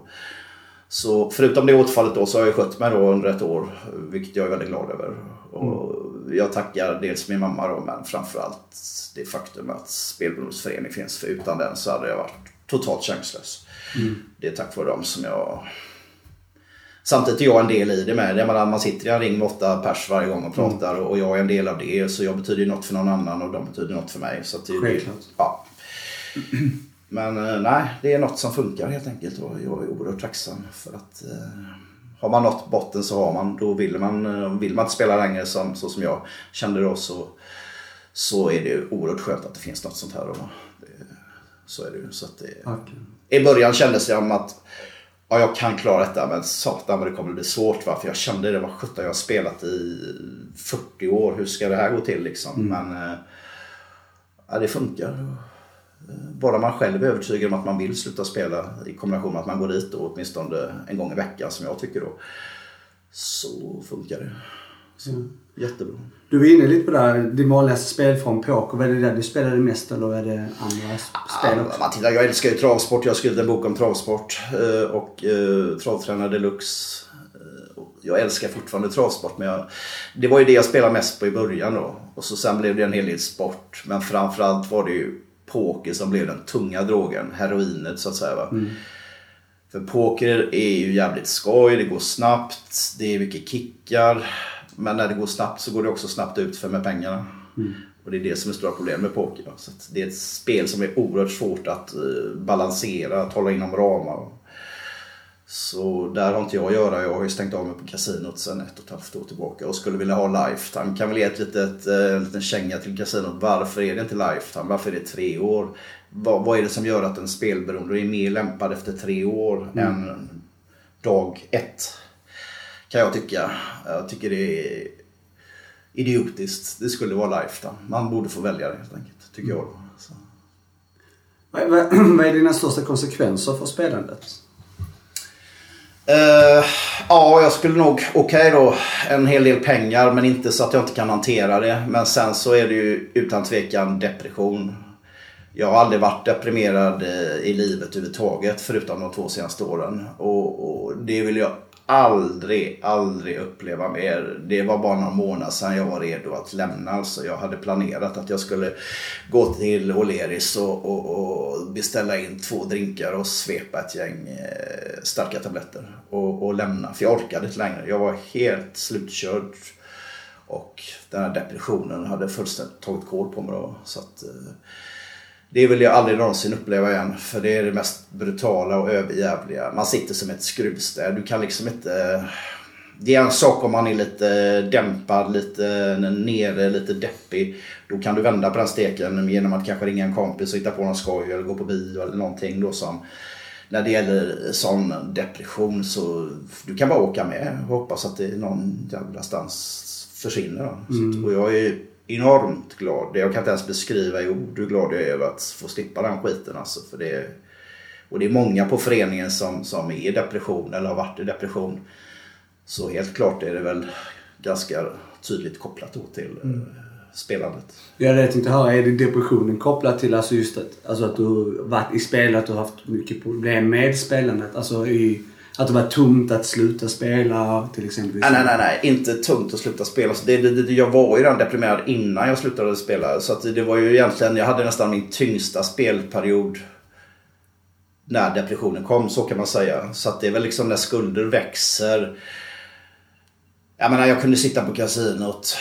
Så förutom det återfallet då så har jag skött mig då under ett år. Vilket jag är väldigt glad över. Och jag tackar dels min mamma då men framförallt det faktum att spelberoendesförening finns. För utan den så hade jag varit totalt chanslös. Det är tack vare dem som jag Samtidigt är jag en del i det med. Jag menar, man sitter i en ring med åtta pers varje gång och pratar och jag är en del av det. Så jag betyder ju något för någon annan och de betyder något för mig. Så det, Självklart. Ja. Men eh, nej, det är något som funkar helt enkelt och jag är oerhört tacksam för att eh, har man nått botten så har man. Då vill man, eh, vill man inte spela längre som, så som jag kände då så, så är det oerhört skönt att det finns något sånt här. Och det, så är det ju. Så att det, Verkligen. i början kändes det som att ja, jag kan klara detta men satan vad det kommer bli svårt. Va? För jag kände det var sjutton jag har spelat i 40 år. Hur ska det här gå till liksom? Men eh, ja, det funkar. Bara man själv är övertygad om att man vill sluta spela i kombination med att man går dit då, åtminstone en gång i veckan som jag tycker då. Så funkar det. Så, Jättebra. Du var inne lite på det här, din vanligaste spelform poker. Vad är det där du spelade mest eller är det andra spel också? Man tittar, jag älskar ju travsport. Jag har skrivit en bok om travsport eh, och eh, travtränare deluxe. Eh, Jag älskar fortfarande travsport men jag, det var ju det jag spelade mest på i början då. Och så sen blev det en hel del sport. Men framförallt var det ju poker som blev den tunga drogen. Heroinet så att säga. Va? För poker är ju jävligt skoj, det går snabbt, det är mycket kickar. Men när det går snabbt så går det också snabbt ut för med pengarna. Och det är det som är stora problem med poker. då. Så det är ett spel som är oerhört svårt att eh, balansera, att hålla inom ramar. Så där har inte jag att göra. Jag har ju stängt av mig på kasinot sedan ett och ett halvt år tillbaka och skulle vilja ha lifetime. Kan väl ge ett litet, eh, en liten känga till kasinot. Varför är det inte lifetime? Varför är det tre år? Vad, vad är det som gör att en spelberoende är mer lämpad efter tre år än dag ett? Kan jag tycka. Jag tycker det är idiotiskt. Det skulle vara lifetime. Man borde få välja det helt enkelt. Tycker jag. då. Så. Vad, är dina största konsekvenser för spelandet? Eh, ja, jag skulle nog, okej då, en hel del pengar men inte så att jag inte kan hantera det. Men sen så är det ju utan tvekan depression. Jag har aldrig varit deprimerad eh, i livet överhuvudtaget förutom de två senaste åren. Och, och det vill jag aldrig, aldrig uppleva mer. Det var bara någon månad sedan jag var redo att lämna. Alltså jag hade planerat att jag skulle gå till O'Learys och, och, och beställa in två drinkar och svepa ett gäng eh, starka tabletter. Och, och lämna, för jag orkade inte längre. Jag var helt slutkörd. Och den här depressionen hade fullständigt tagit kål på mig då. Så att, eh, det vill jag aldrig någonsin uppleva igen. För det är det mest brutala och överjävliga. Man sitter som ett skruvstäd. Du kan liksom inte... det är en sak om man är lite dämpad, lite nere, lite deppig. Då kan du vända på den steken genom att kanske ringa en kompis och hitta på någon skoj eller gå på bio eller någonting då som när det gäller sån depression så du kan bara åka med och hoppas att det någon jävla stans försvinner. Mm. och jag är enormt glad. Jag kan inte ens beskriva i ord hur glad jag är över att få slippa den skiten. Alltså, för det, och det är många på föreningen som, som är i depression eller har varit i depression. Så helt klart är det väl ganska tydligt kopplat då till mm. Eh, spelandet. Ja, det jag tänkte höra. Är det depressionen kopplat till alltså just att, alltså att du varit i spel, att du har haft mycket problem med spelandet? Alltså i, att det var tungt att sluta spela till exempel? Nej, nej, nej, nej. Inte tungt att sluta spela. Det, det, det, jag var ju redan deprimerad innan jag slutade spela. Så att det var ju egentligen, jag hade nästan min tyngsta spelperiod när depressionen kom, så kan man säga. Så att det är väl liksom när skulder växer. Jag menar, jag kunde sitta på kasinot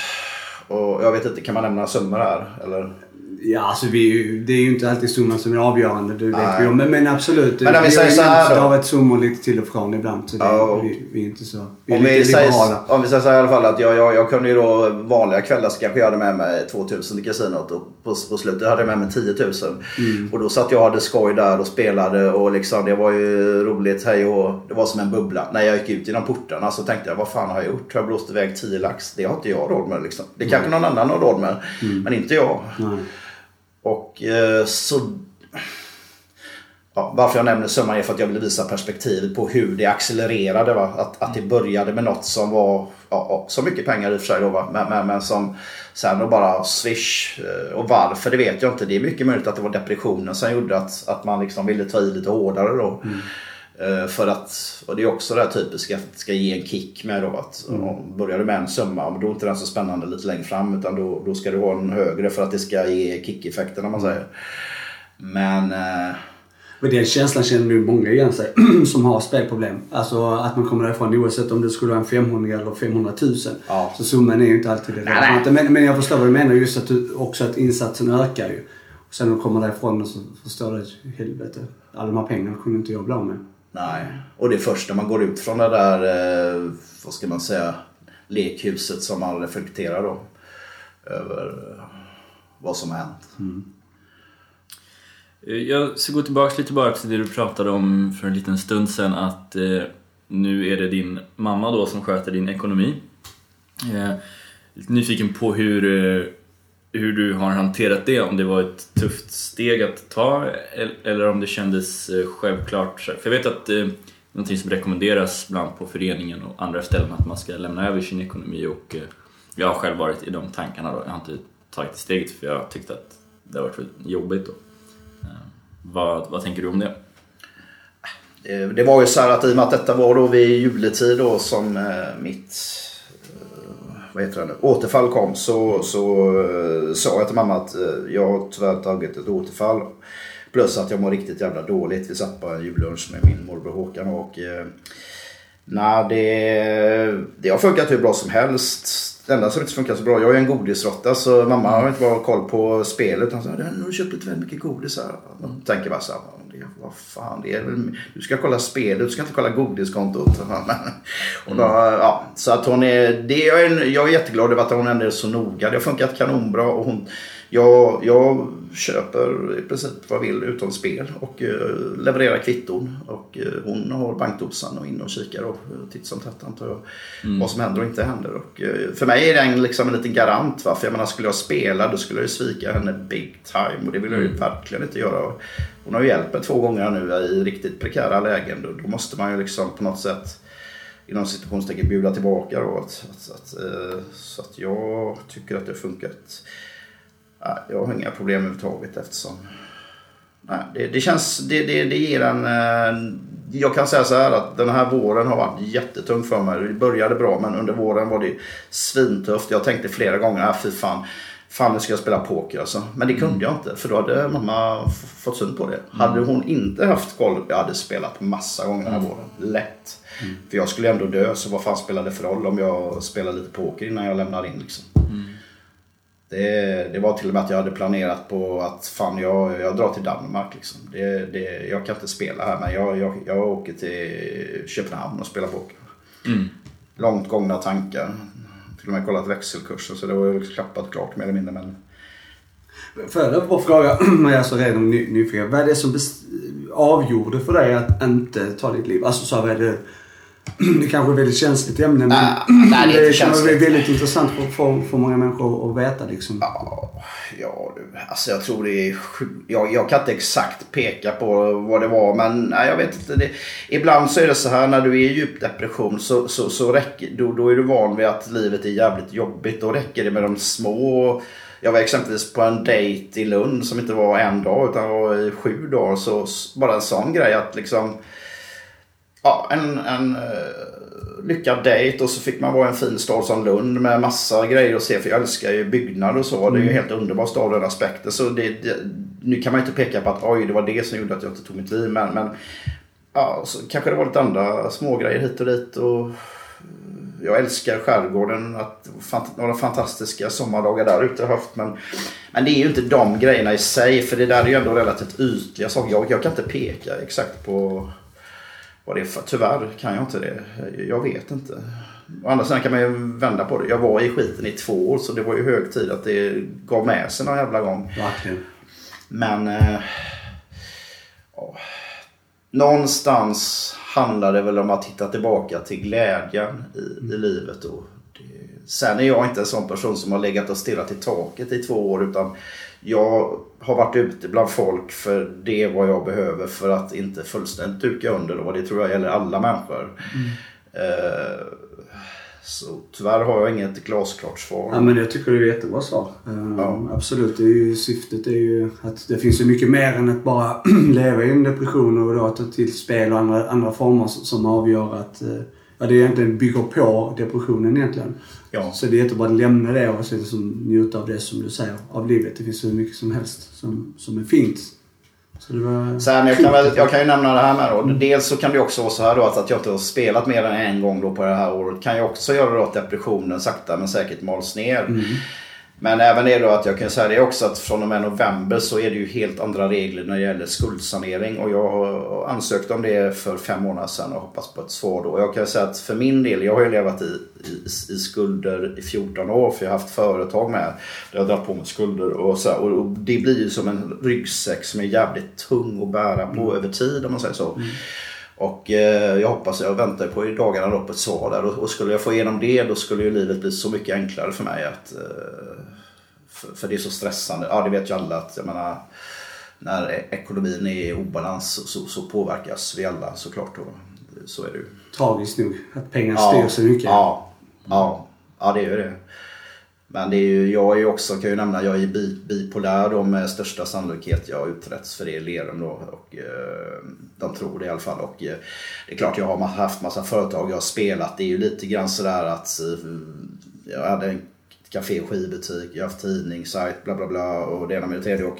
och jag vet inte, kan man nämna summor här? Eller? Ja, alltså vi, det är ju inte alltid summan som är avgörande. Det vet vi om. Men, men absolut. Men vi, vi säger så här då. har ett summor lite till och från ibland. Så det, ja, vi, vi, är inte så... Vi är om, vi säger, om vi säger så här i alla fall att jag, jag, jag kunde ju då vanliga kvällar så kanske jag hade med mig 2000 i kasinot och på, på slutet hade jag med mig 10 000. Mm. Och då satt jag och hade skoj där och spelade och liksom det var ju roligt. Hej och det var som en bubbla. När jag gick ut genom portarna så tänkte jag vad fan har jag gjort? Har jag blåst iväg 10 lax? Det har inte jag råd med liksom. Det kanske mm. någon annan har råd med. Mm. Men inte jag. Mm. Och eh, så... Ja, varför jag nämner summan är för att jag vill visa perspektivet på hur det accelererade. Va? Att, att det började med något som var ja, så mycket pengar i och för sig då, va? Men, men, men som sen då bara swish. Eh, och varför det vet jag inte. Det är mycket möjligt att det var depressionen som gjorde att, att man liksom ville ta i lite hårdare då. Mm. Eh, för att, och det är också det här typiska, att det ska ge en kick med då. Att mm. Börjar du med en summa, då är inte den så spännande lite längre fram. Utan då, då ska du ha en högre för att det ska ge kick-effekten om man säger. Men... Eh, men den känslan känner nu många igen sig som har spelproblem. Alltså att man kommer därifrån oavsett om det skulle vara en 500 eller 500 000. Ja. Så summan är ju inte alltid det. Men, men jag förstår vad du menar just att du, också att insatsen ökar ju. Och sen när du kommer därifrån och så förstår du att helvete, alla de här pengarna kunde inte jag bli av med. Nej, och det är först när man går ut från det där, eh, vad ska man säga, lekhuset som man reflekterar då över eh, vad som har hänt. Mm. Eh, jag ska gå tillbaka lite bara till det du pratade om för en liten stund sedan att eh, nu är det din mamma då som sköter din ekonomi. Eh, lite nyfiken på hur eh, hur du har hanterat det, om det var ett tufft steg att ta eller om det kändes eh, självklart. För jag vet att det eh, är någonting som rekommenderas bland på föreningen och andra ställen att man ska lämna över sin ekonomi och eh, jag har själv varit i de tankarna då. Jag har inte tagit steget för jag tyckte att det har varit jobbigt då. Eh, vad, vad tänker du om det? Eh, det var ju så här att i och med att detta var då vid juletid då som mitt vad heter det nu, återfall kom så, så uh, sa jag till mamma att uh, jag har tyvärr tagit ett återfall. Plus att jag mår riktigt jävla dåligt. Vi satt på en jullunch med min morbror Håkan och uh, Nej, det, det har funkat hur bra som helst. Det enda som inte funkar så bra, jag är en godisrotta så mamma har inte bara koll på spelet. Hon sa, nu har köpt lite väl mycket godis här. Man tänker bara så här, vad fan, det är väl, du ska kolla spelet, du ska inte kolla godiskontot. och då, ja, så att hon är, det, jag, är, jag är jätteglad över att hon ändå är så noga. Det har funkat kanonbra och hon, jag, jag köper i princip vad vill utom spel och uh, levererar kvitton. Och uh, hon har bankdosan och in och kikar och uh, titt som tätt antar jag. Mm. Vad som händer och inte händer. Och, för mig är det en, liksom en liten garant. Va? För jag menar, skulle jag spela då skulle jag svika henne big time. Och det vill jag ju mm. verkligen inte göra. Hon har ju hjälpt mig två gånger nu i riktigt prekära lägen. Då, då måste man ju liksom på något sätt inom situationstecken bjuda tillbaka. Då, att, att, att, så att jag tycker att det har funkat jag har inga problem överhuvudtaget eftersom nej, det, det, känns, det, det, det ger en... Eh, jag kan säga så här att den här våren har varit jättetung för mig. Det började bra men under våren var det svintufft. Jag tänkte flera gånger, äh, fy fan. Fan nu ska jag spela poker alltså. Men det kunde jag inte för då hade mamma fått syn på det. Mm. Hade hon inte haft koll, jag hade spelat massa gånger den här mm. våren. Lätt. Mm. För jag skulle ändå dö så vad fan spelade det för roll om jag spelade lite poker innan jag lämnade in liksom. Mm. Det, det, var till och med att jag hade planerat på att fan jag, jag drar till Danmark. Liksom. Det, det, jag kan inte spela här men jag, jag, jag åker till Köpenhamn och spelar poker. Mm. långt gångna tankar. Till och med kollat växelkurser så det var ju liksom klappat klart mer eller mindre. Men... Får jag bara fråga, när jag är så redan ny, nyfiken. Vad är det som avgjorde för dig att inte ta ditt liv? Alltså så här, vad är det det kanske är ett väldigt känsligt ämne men nej, nej, det, det kan vara väldigt intressant för, för, för många människor att veta. Liksom. Ja, ja du, alltså jag tror det är jag, jag kan inte exakt peka på vad det var men nej, jag vet inte. Det, ibland så är det så här när du är i djup depression så, så, så räcker, då, då är du van vid att livet är jävligt jobbigt. Då räcker det med de små jag var exempelvis på en dejt i Lund som inte var en dag utan var i sju dagar. Så bara en sån grej att liksom ja, en, en uh, lyckad dejt och så fick man vara i en fin stad som Lund med massa grejer att se. För jag älskar ju byggnad och så. Det är ju mm. helt underbar stad ur den aspekten. Så det, det, nu kan man inte peka på att oj, det var det som gjorde att jag inte tog mitt liv. Men, men ja, så kanske det var lite andra smågrejer hit och dit. Och jag älskar skärgården. Att, några fantastiska sommardagar där ute har haft. Men, men det är ju inte de grejerna i sig. För det där är ju ändå relativt ytliga saker. Jag, jag kan inte peka exakt på vad det är för. Tyvärr kan jag inte det. Jag vet inte. Å andra sidan kan man ju vända på det. Jag var i skiten i två år så det var ju hög tid att det gav med sig någon jävla gång. Verkligen. Men... Eh, någonstans handlar det väl om att hitta tillbaka till glädjen i, i mm. livet. Och det, sen är jag inte en sån person som har legat och stirrat i taket i två år utan jag har varit ute bland folk för det är vad jag behöver för att inte fullständigt duka under. Och det tror jag gäller alla människor. Mm. Eh, så tyvärr har jag inget glasklart svar. Ja, men jag tycker det är ett jättebra svar. Uh, ja. Absolut, det är ju, syftet är ju att det finns ju mycket mer än att bara leva i en depression och då ta till spel och andra, andra former som avgör att uh, ja, det egentligen bygger på depressionen egentligen. Ja. Så det är jättebra att lämna det och sen liksom njuta av det som du säger, av livet. Det finns hur mycket som helst som, som är fint. Var... Sen, jag, kan väl, jag kan ju nämna det här med då. Dels så kan det också vara så här då att, att jag inte har spelat mer än en gång då på det här året. Kan ju också göra då att depressionen sakta men säkert mals ner. Mm. Men även det då att jag kan säga det också att från och med november så är det ju helt andra regler när det gäller skuldsanering. Och jag har ansökt om det för fem månader sedan och hoppas på ett svar då. Jag kan säga att för min del, jag har ju levat i, i, i skulder i 14 år för jag har haft företag med. Där jag har dragit på mig skulder och så. Och, och det blir ju som en ryggsäck som är jävligt tung att bära på mm. över tid om man säger så. Mm. Och eh, jag hoppas, jag väntar på i dagarna då på ett svar där. Och, och, skulle jag få igenom det då skulle ju livet bli så mycket enklare för mig. att eh, för, för, det är så stressande. Ja, det vet ju alla att jag menar, när e- ekonomin är i obalans så, så, påverkas vi alla såklart. Och, så är det ju. Tragiskt nog att pengar styr ja, så mycket. Ja, ja, ja, det är ju det. Men det är ju, jag är också, kan ju nämna, jag är bipolär då med största sannolikhet. Jag har utretts för det i Lerum då. Och, eh, de tror det i alla fall. Och, eh, det är klart jag har haft massa företag jag har spelat. Det är ju lite grann sådär att eh, jag hade en café och skivbutik, jag har haft tidning, sajt, bla bla bla och det ena med det tredje. Och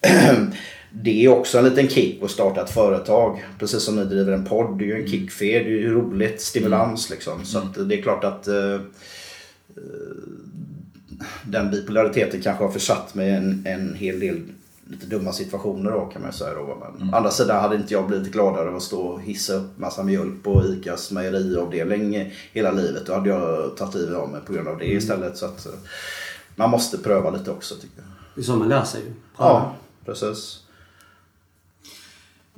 det är också en liten kick att starta ett företag. Precis som ni driver en podd. Det är ju en kick för er. Det är ju roligt, stimulans liksom. Så att det är klart att uh, den bipolariteten kanske har försatt mig i en, en hel del lite dumma situationer då kan man säga. Då. Men mm. andra sidan hade inte jag blivit gladare av att stå och hissa upp massa mjölk på ICAs mejeriavdelning hela livet. Då hade jag tagit livet av mig på grund av det mm. istället. Så att, eh, man måste pröva lite också tycker jag. Det är så man lär sig ju. Ja, precis.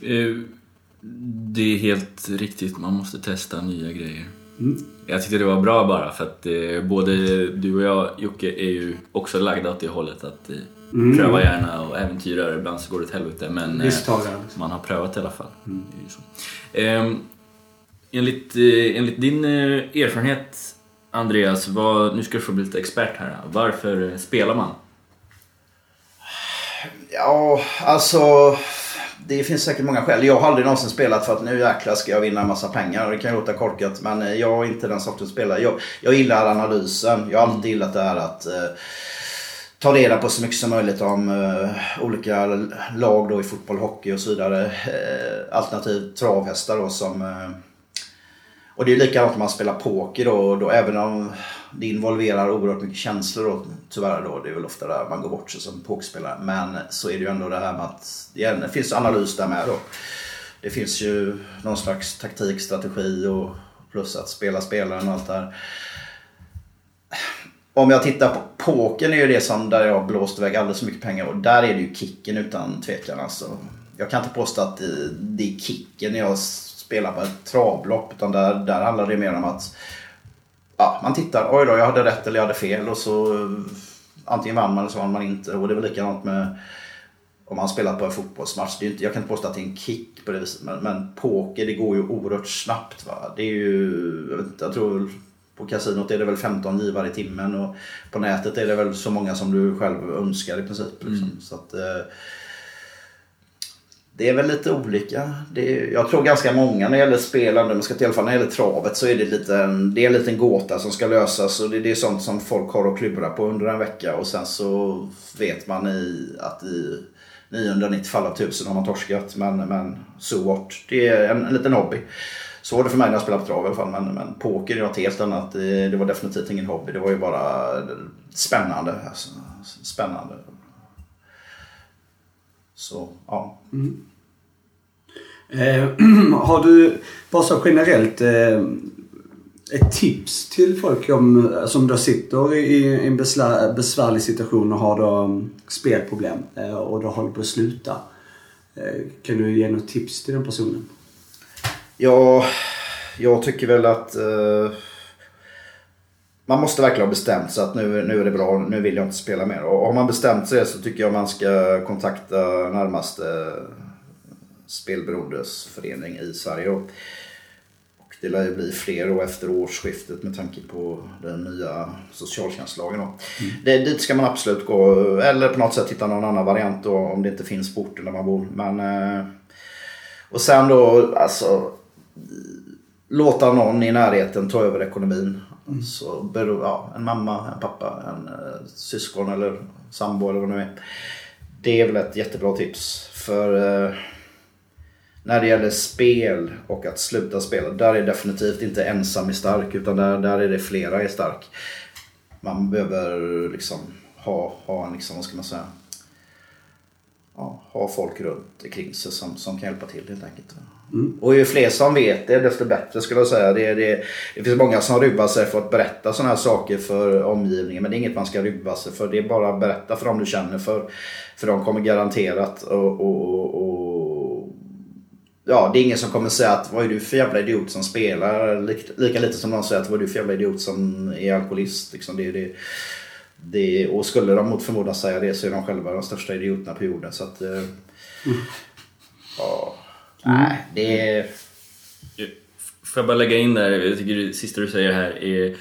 Eh, det är helt riktigt, man måste testa nya grejer. Mm. Jag tyckte det var bra bara för att eh, både du och jag Jocke är ju också lagda åt det hållet att eh, mm. pröva gärna och äventyra. Ibland så går det åt helvete men eh, man har prövat i alla fall. Mm. Ehm, enligt, eh, enligt din eh, erfarenhet Andreas, vad, nu ska du få bli lite expert här. Varför spelar man? Ja, alltså det finns säkert många skäl. Jag har aldrig någonsin spelat för att nu jäklar ska jag vinna en massa pengar. Det kan ju låta korkat men eh, jag är inte den sortens spelare. Jag, jag gillar analysen. Jag har alltid gillat det här att eh, ta reda på så mycket som möjligt om eh, olika lag då i fotboll, hockey och så vidare. Eh, alternativt travhästar då som eh, och det är likadant om man spelar poker då, då även om det involverar oerhört mycket känslor då, tyvärr då. Det är väl ofta där man går bort sig som pokerspelare. Men så är det ju ändå det här med att det finns analys där med då. Det finns ju någon slags taktik, strategi och Plus att spela spelaren och allt det här. Om jag tittar på pokern är ju det som där jag har blåst iväg alldeles för mycket pengar och där är det ju kicken utan tvekan alltså. Jag kan inte påstå att det, är kicken när jag spelar på ett travlopp utan där, där handlar det mer om att ja, man tittar, oj då jag hade rätt eller jag hade fel och så antingen vann man eller så vann man inte och det är väl likadant med om man spelar på en fotbollsmatch. Det är inte, jag kan inte påstå att det är en kick på det viset. Men, men poker det går ju oerhört snabbt. Va? Det är ju, jag, inte, jag tror på kasinot är det väl 15 givare i timmen och på nätet är det väl så många som du själv önskar i princip. Liksom. Mm. Så att, eh, det är väl lite olika. Det är, jag tror ganska många när det gäller spelande, men ska i alla fall när det gäller travet så är det, lite, det är en liten gåta som ska lösas. Och det, det är sånt som folk har att klura på under en vecka och sen så vet man i, att i 990 fall av 1000 har man torskat. Men, men so what. Det är en, en liten hobby. Så var det för mig när jag spelade på trav i alla fall. Men, men poker är något helt annat. Det, det var definitivt ingen hobby. Det var ju bara eh, spännande. Alltså, spännande. Så, ja. Mm. Eh, har du, bara så generellt, eh, ett tips till folk om, som då sitter i en besvärlig situation och har då mm, spelproblem eh, och då håller på att sluta. Eh, kan du ge något tips till den personen? Ja, jag tycker väl att eh, man måste verkligen ha bestämt sig att nu, nu är det bra, nu vill jag inte spela mer. Och har man bestämt sig så tycker jag man ska kontakta närmaste spelberoendesförening i Sverige. Och det lär ju bli fler då efter årsskiftet med tanke på den nya socialtjänstlagen. Då. Mm. Det, dit ska man absolut gå. Eller på något sätt hitta någon annan variant då, om det inte finns på orten där man bor. Men, eh, och sen då alltså låta någon i närheten ta över ekonomin. Mm. Så beror, ja, en mamma, en pappa, en eh, syskon eller sambo eller vad det nu är. Det är väl ett jättebra tips. För eh, när det gäller spel och att sluta spela, där är definitivt inte ensam är stark utan där, där är det flera är stark. Man behöver liksom ha, ha en, liksom, vad ska man säga, ja, ha folk runt omkring sig som, som kan hjälpa till helt enkelt. Mm. Och ju fler som vet det desto bättre skulle jag säga. Det, det, det finns många som rubbar sig för att berätta sådana här saker för omgivningen. Men det är inget man ska rubba sig för. Det är bara att berätta för dem du känner för. För de kommer garanterat och, och, och ja, det är ingen som kommer säga att vad är du för jävla idiot som spelar? Lika lite som någon säger att vad är du för jävla idiot som är alkoholist. Liksom det, det, det, och skulle de mot förmodan säga det så är de själva de största idioterna på jorden. Så att, mm. ja, nej, det är... Får jag bara lägga in där, jag tycker det sista du säger här är,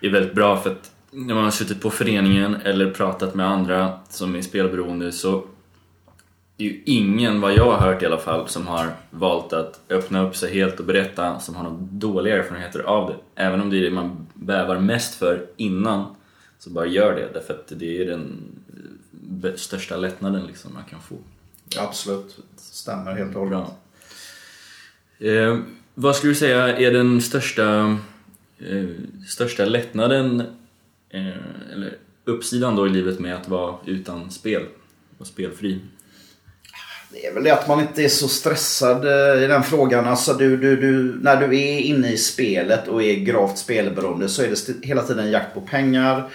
är väldigt bra för att när man har suttit på föreningen eller pratat med andra som är spelberoende så det är ju ingen, vad jag har hört i alla fall, som har valt att öppna upp sig helt och berätta som har några dåliga erfarenheter av det. Även om det är det man bävar mest för innan, så bara gör det. Därför att det är den största lättnaden liksom man kan få. Absolut, stämmer helt och hållet. Eh, vad skulle du säga är den största, eh, största lättnaden, eh, eller uppsidan då i livet med att vara utan spel och spelfri? Det är väl det att man inte är så stressad eh, i den frågan. Alltså du, du, du, när du är inne i spelet och är gravt spelberoende så är det hela tiden en jakt på pengar.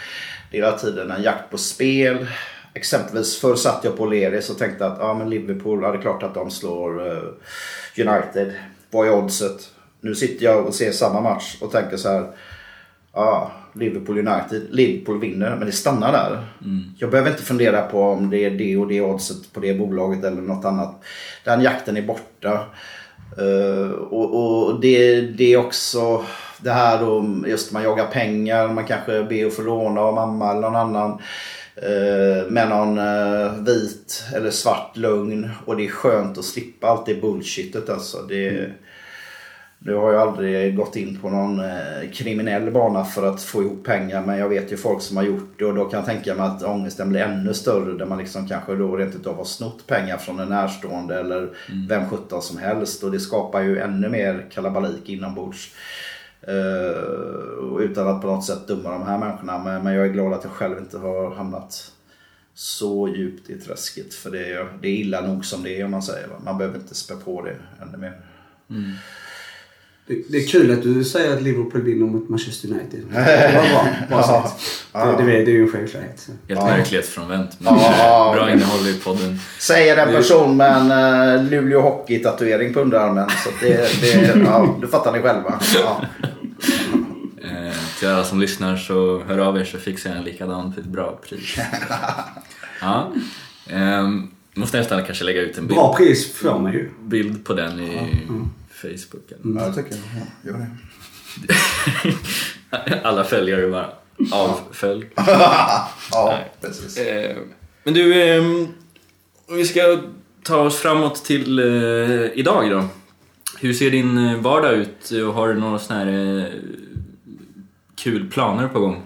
Det är hela tiden en jakt på spel. Exempelvis förr satt jag på Leris och tänkte att ja, men Liverpool, ja, det är klart att de slår uh, United. Vad är oddset? Nu sitter jag och ser samma match och tänker så här. Ja, Liverpool United. Liverpool vinner, men det stannar där. Mm. Jag behöver inte fundera på om det är det och det oddset på det bolaget eller något annat. Den jakten är borta. Uh, och, och det, det, är också det här då, just man jagar pengar, man kanske ber att få låna av mamma eller någon annan. Uh, med någon uh, vit eller svart lögn. Och det är skönt att slippa allt det bullshitet alltså. Det, mm. Nu har jag aldrig gått in på någon eh, kriminell bana för att få ihop pengar men jag vet ju folk som har gjort det och då kan jag tänka mig att ångesten blir ännu större där man liksom kanske då rent utav har snott pengar från en närstående eller mm. vem sjutton som helst och det skapar ju ännu mer kalabalik inombords. Uh, utan att på något sätt dumma de här människorna men, men jag är glad att jag själv inte har hamnat så djupt i träsket för det är, det är illa nog som det är om man säger. Man behöver inte spä på det ännu mer. Mm. Det, det är kul att du säger att Liverpool vinner mot Manchester United. Det var bra. Bra sagt. Det, det, det är ju en självklarhet. Helt verklighetsfrånvänt men Ja. bra innehåll i podden. Säger en person med en uh, Luleå Hockey-tatuering på underarmen. Så det, det, ja, du fattar ni själva. Ja. Eh, till alla som lyssnar så hör av er så fixar jag en likadan för ett bra pris. Ja. Ehm, måste nästan kanske lägga ut en bild, Bra pris får man ju. bild på den i Facebook. eller- Ja, jag tycker ja, gör det. Alla följare bara avfölj. Ja, precis. Eh, men du, ehm, vi ska ta oss framåt till eh, idag då. Hur ser din eh, vardag ut har du några såna här kul planer på gång?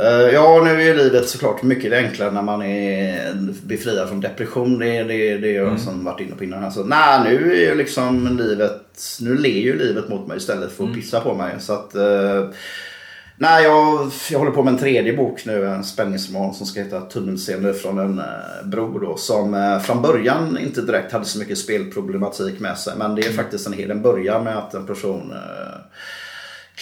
Eh, ja, nu är ju livet såklart mycket enklare när man är befriad från depression. Det är det, det jag som varit inne på innan. Alltså, nej, nu är ju liksom livet, nu ler ju livet mot mig istället för att pissa på mig. Så att, eh, nej, jag, jag håller på med en tredje bok nu, en spänningsroman som ska heta Tunnelseende från en eh, bro då. Som från början inte direkt hade så mycket spelproblematik med sig. Men det är faktiskt en hel, den börjar med att en person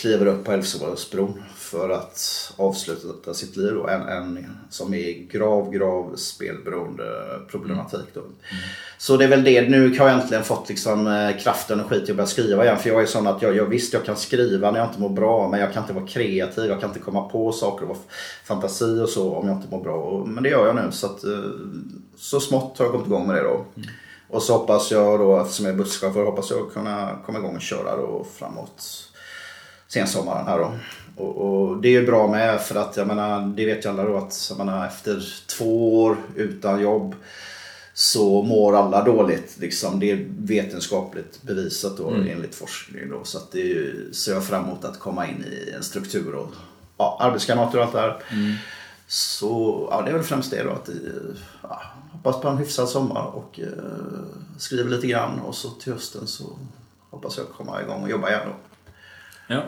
kliver upp på Älvsborgsbron för att avsluta sitt liv. Då. En, en som är grav, grav spelberoende problematik. Då. Så det är väl det. Nu har jag äntligen fått liksom, eh, kraft och energi till att börja skriva igen. För jag är sån att jag, jag visst, jag kan skriva när jag inte mår bra. Men jag kan inte vara kreativ. Jag kan inte komma på saker och vara fantasi och så om jag inte mår bra. Men det gör jag nu. Så, att, eh, så smått har jag kommit igång med det då. Och så hoppas jag då, eftersom jag är busschaufför, hoppas jag kunna komma igång och köra då framåt sensommaren här då. Och, och det är ju bra med för att jag menar, det vet ju alla då att jag menar, efter två år utan jobb så mår alla dåligt. Liksom. Det är vetenskapligt bevisat då, enligt forskning. Då. Så att det ju, ser jag fram emot att komma in i en struktur och ja, arbetskamrater och allt det här. Så ja, det är väl främst det då. Att, ja, hoppas på en hyfsad sommar och eh, skriver lite grann och så till hösten så hoppas jag komma igång och jobba igen då. Ja.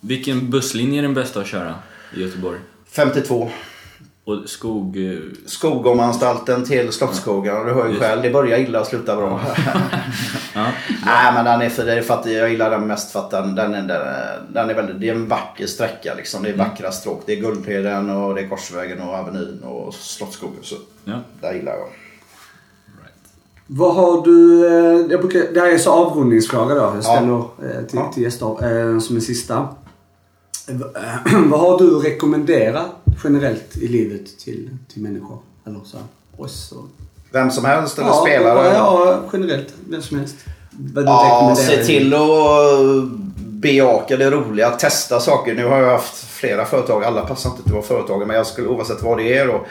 Vilken busslinje är den bästa att köra i Göteborg? 52. Och skog... eh, Skogomanstalten till Slottsskogen. Du hör ju Just. själv, det börjar illa och slutar bra. Ja. Nej men den är för, det är för att jag gillar den mest för att den, den, är, den, den är väldigt, det är en vacker sträcka liksom. Det är vackra stråk. Det är Guldheden och det är Korsvägen och Avenyn och Slottsskogen. Så ja. där gillar jag. Vad har du... eh, Jag brukar, det här är så avrundningsfråga då. Jag ställer eh, till, Ja. till gäster som en sista. Eh, Vad har du att rekommendera generellt i livet till, till människor? Eller så här, oss och... Vem som helst eller ja, spelare. Ja, ja, generellt. Vem som helst. Vad du Ja, se till att bejaka det roliga. Testa saker. Nu har jag haft flera företag. Alla passar inte till att vara företagare. Men jag skulle oavsett vad det är. Och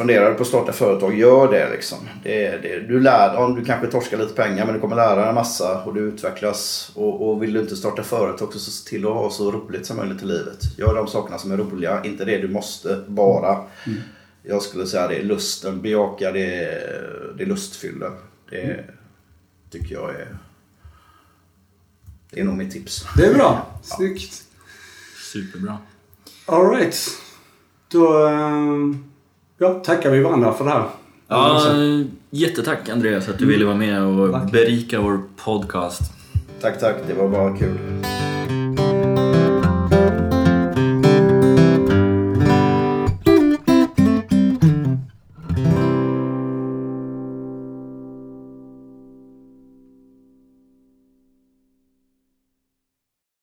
funderar du på att starta företag, gör det. Liksom. det, det du, lär, ja, du kanske torskar lite pengar men du kommer lära dig en massa och du utvecklas. Och, och vill du inte starta företag så se till att ha så roligt som möjligt i livet. Gör de sakerna som är roliga. Inte det du måste bara. Jag skulle säga det är lusten. Bejaka det, det lustfyllda. Det tycker jag är det är nog mitt tips. Det är bra. Snyggt. Superbra. Alright. Då eh, ja, tackar vi varandra för det här. Ja, jättetack Andreas att du ville vara med och Tack. berika vår podcast. Tack, tack. Det var bara kul.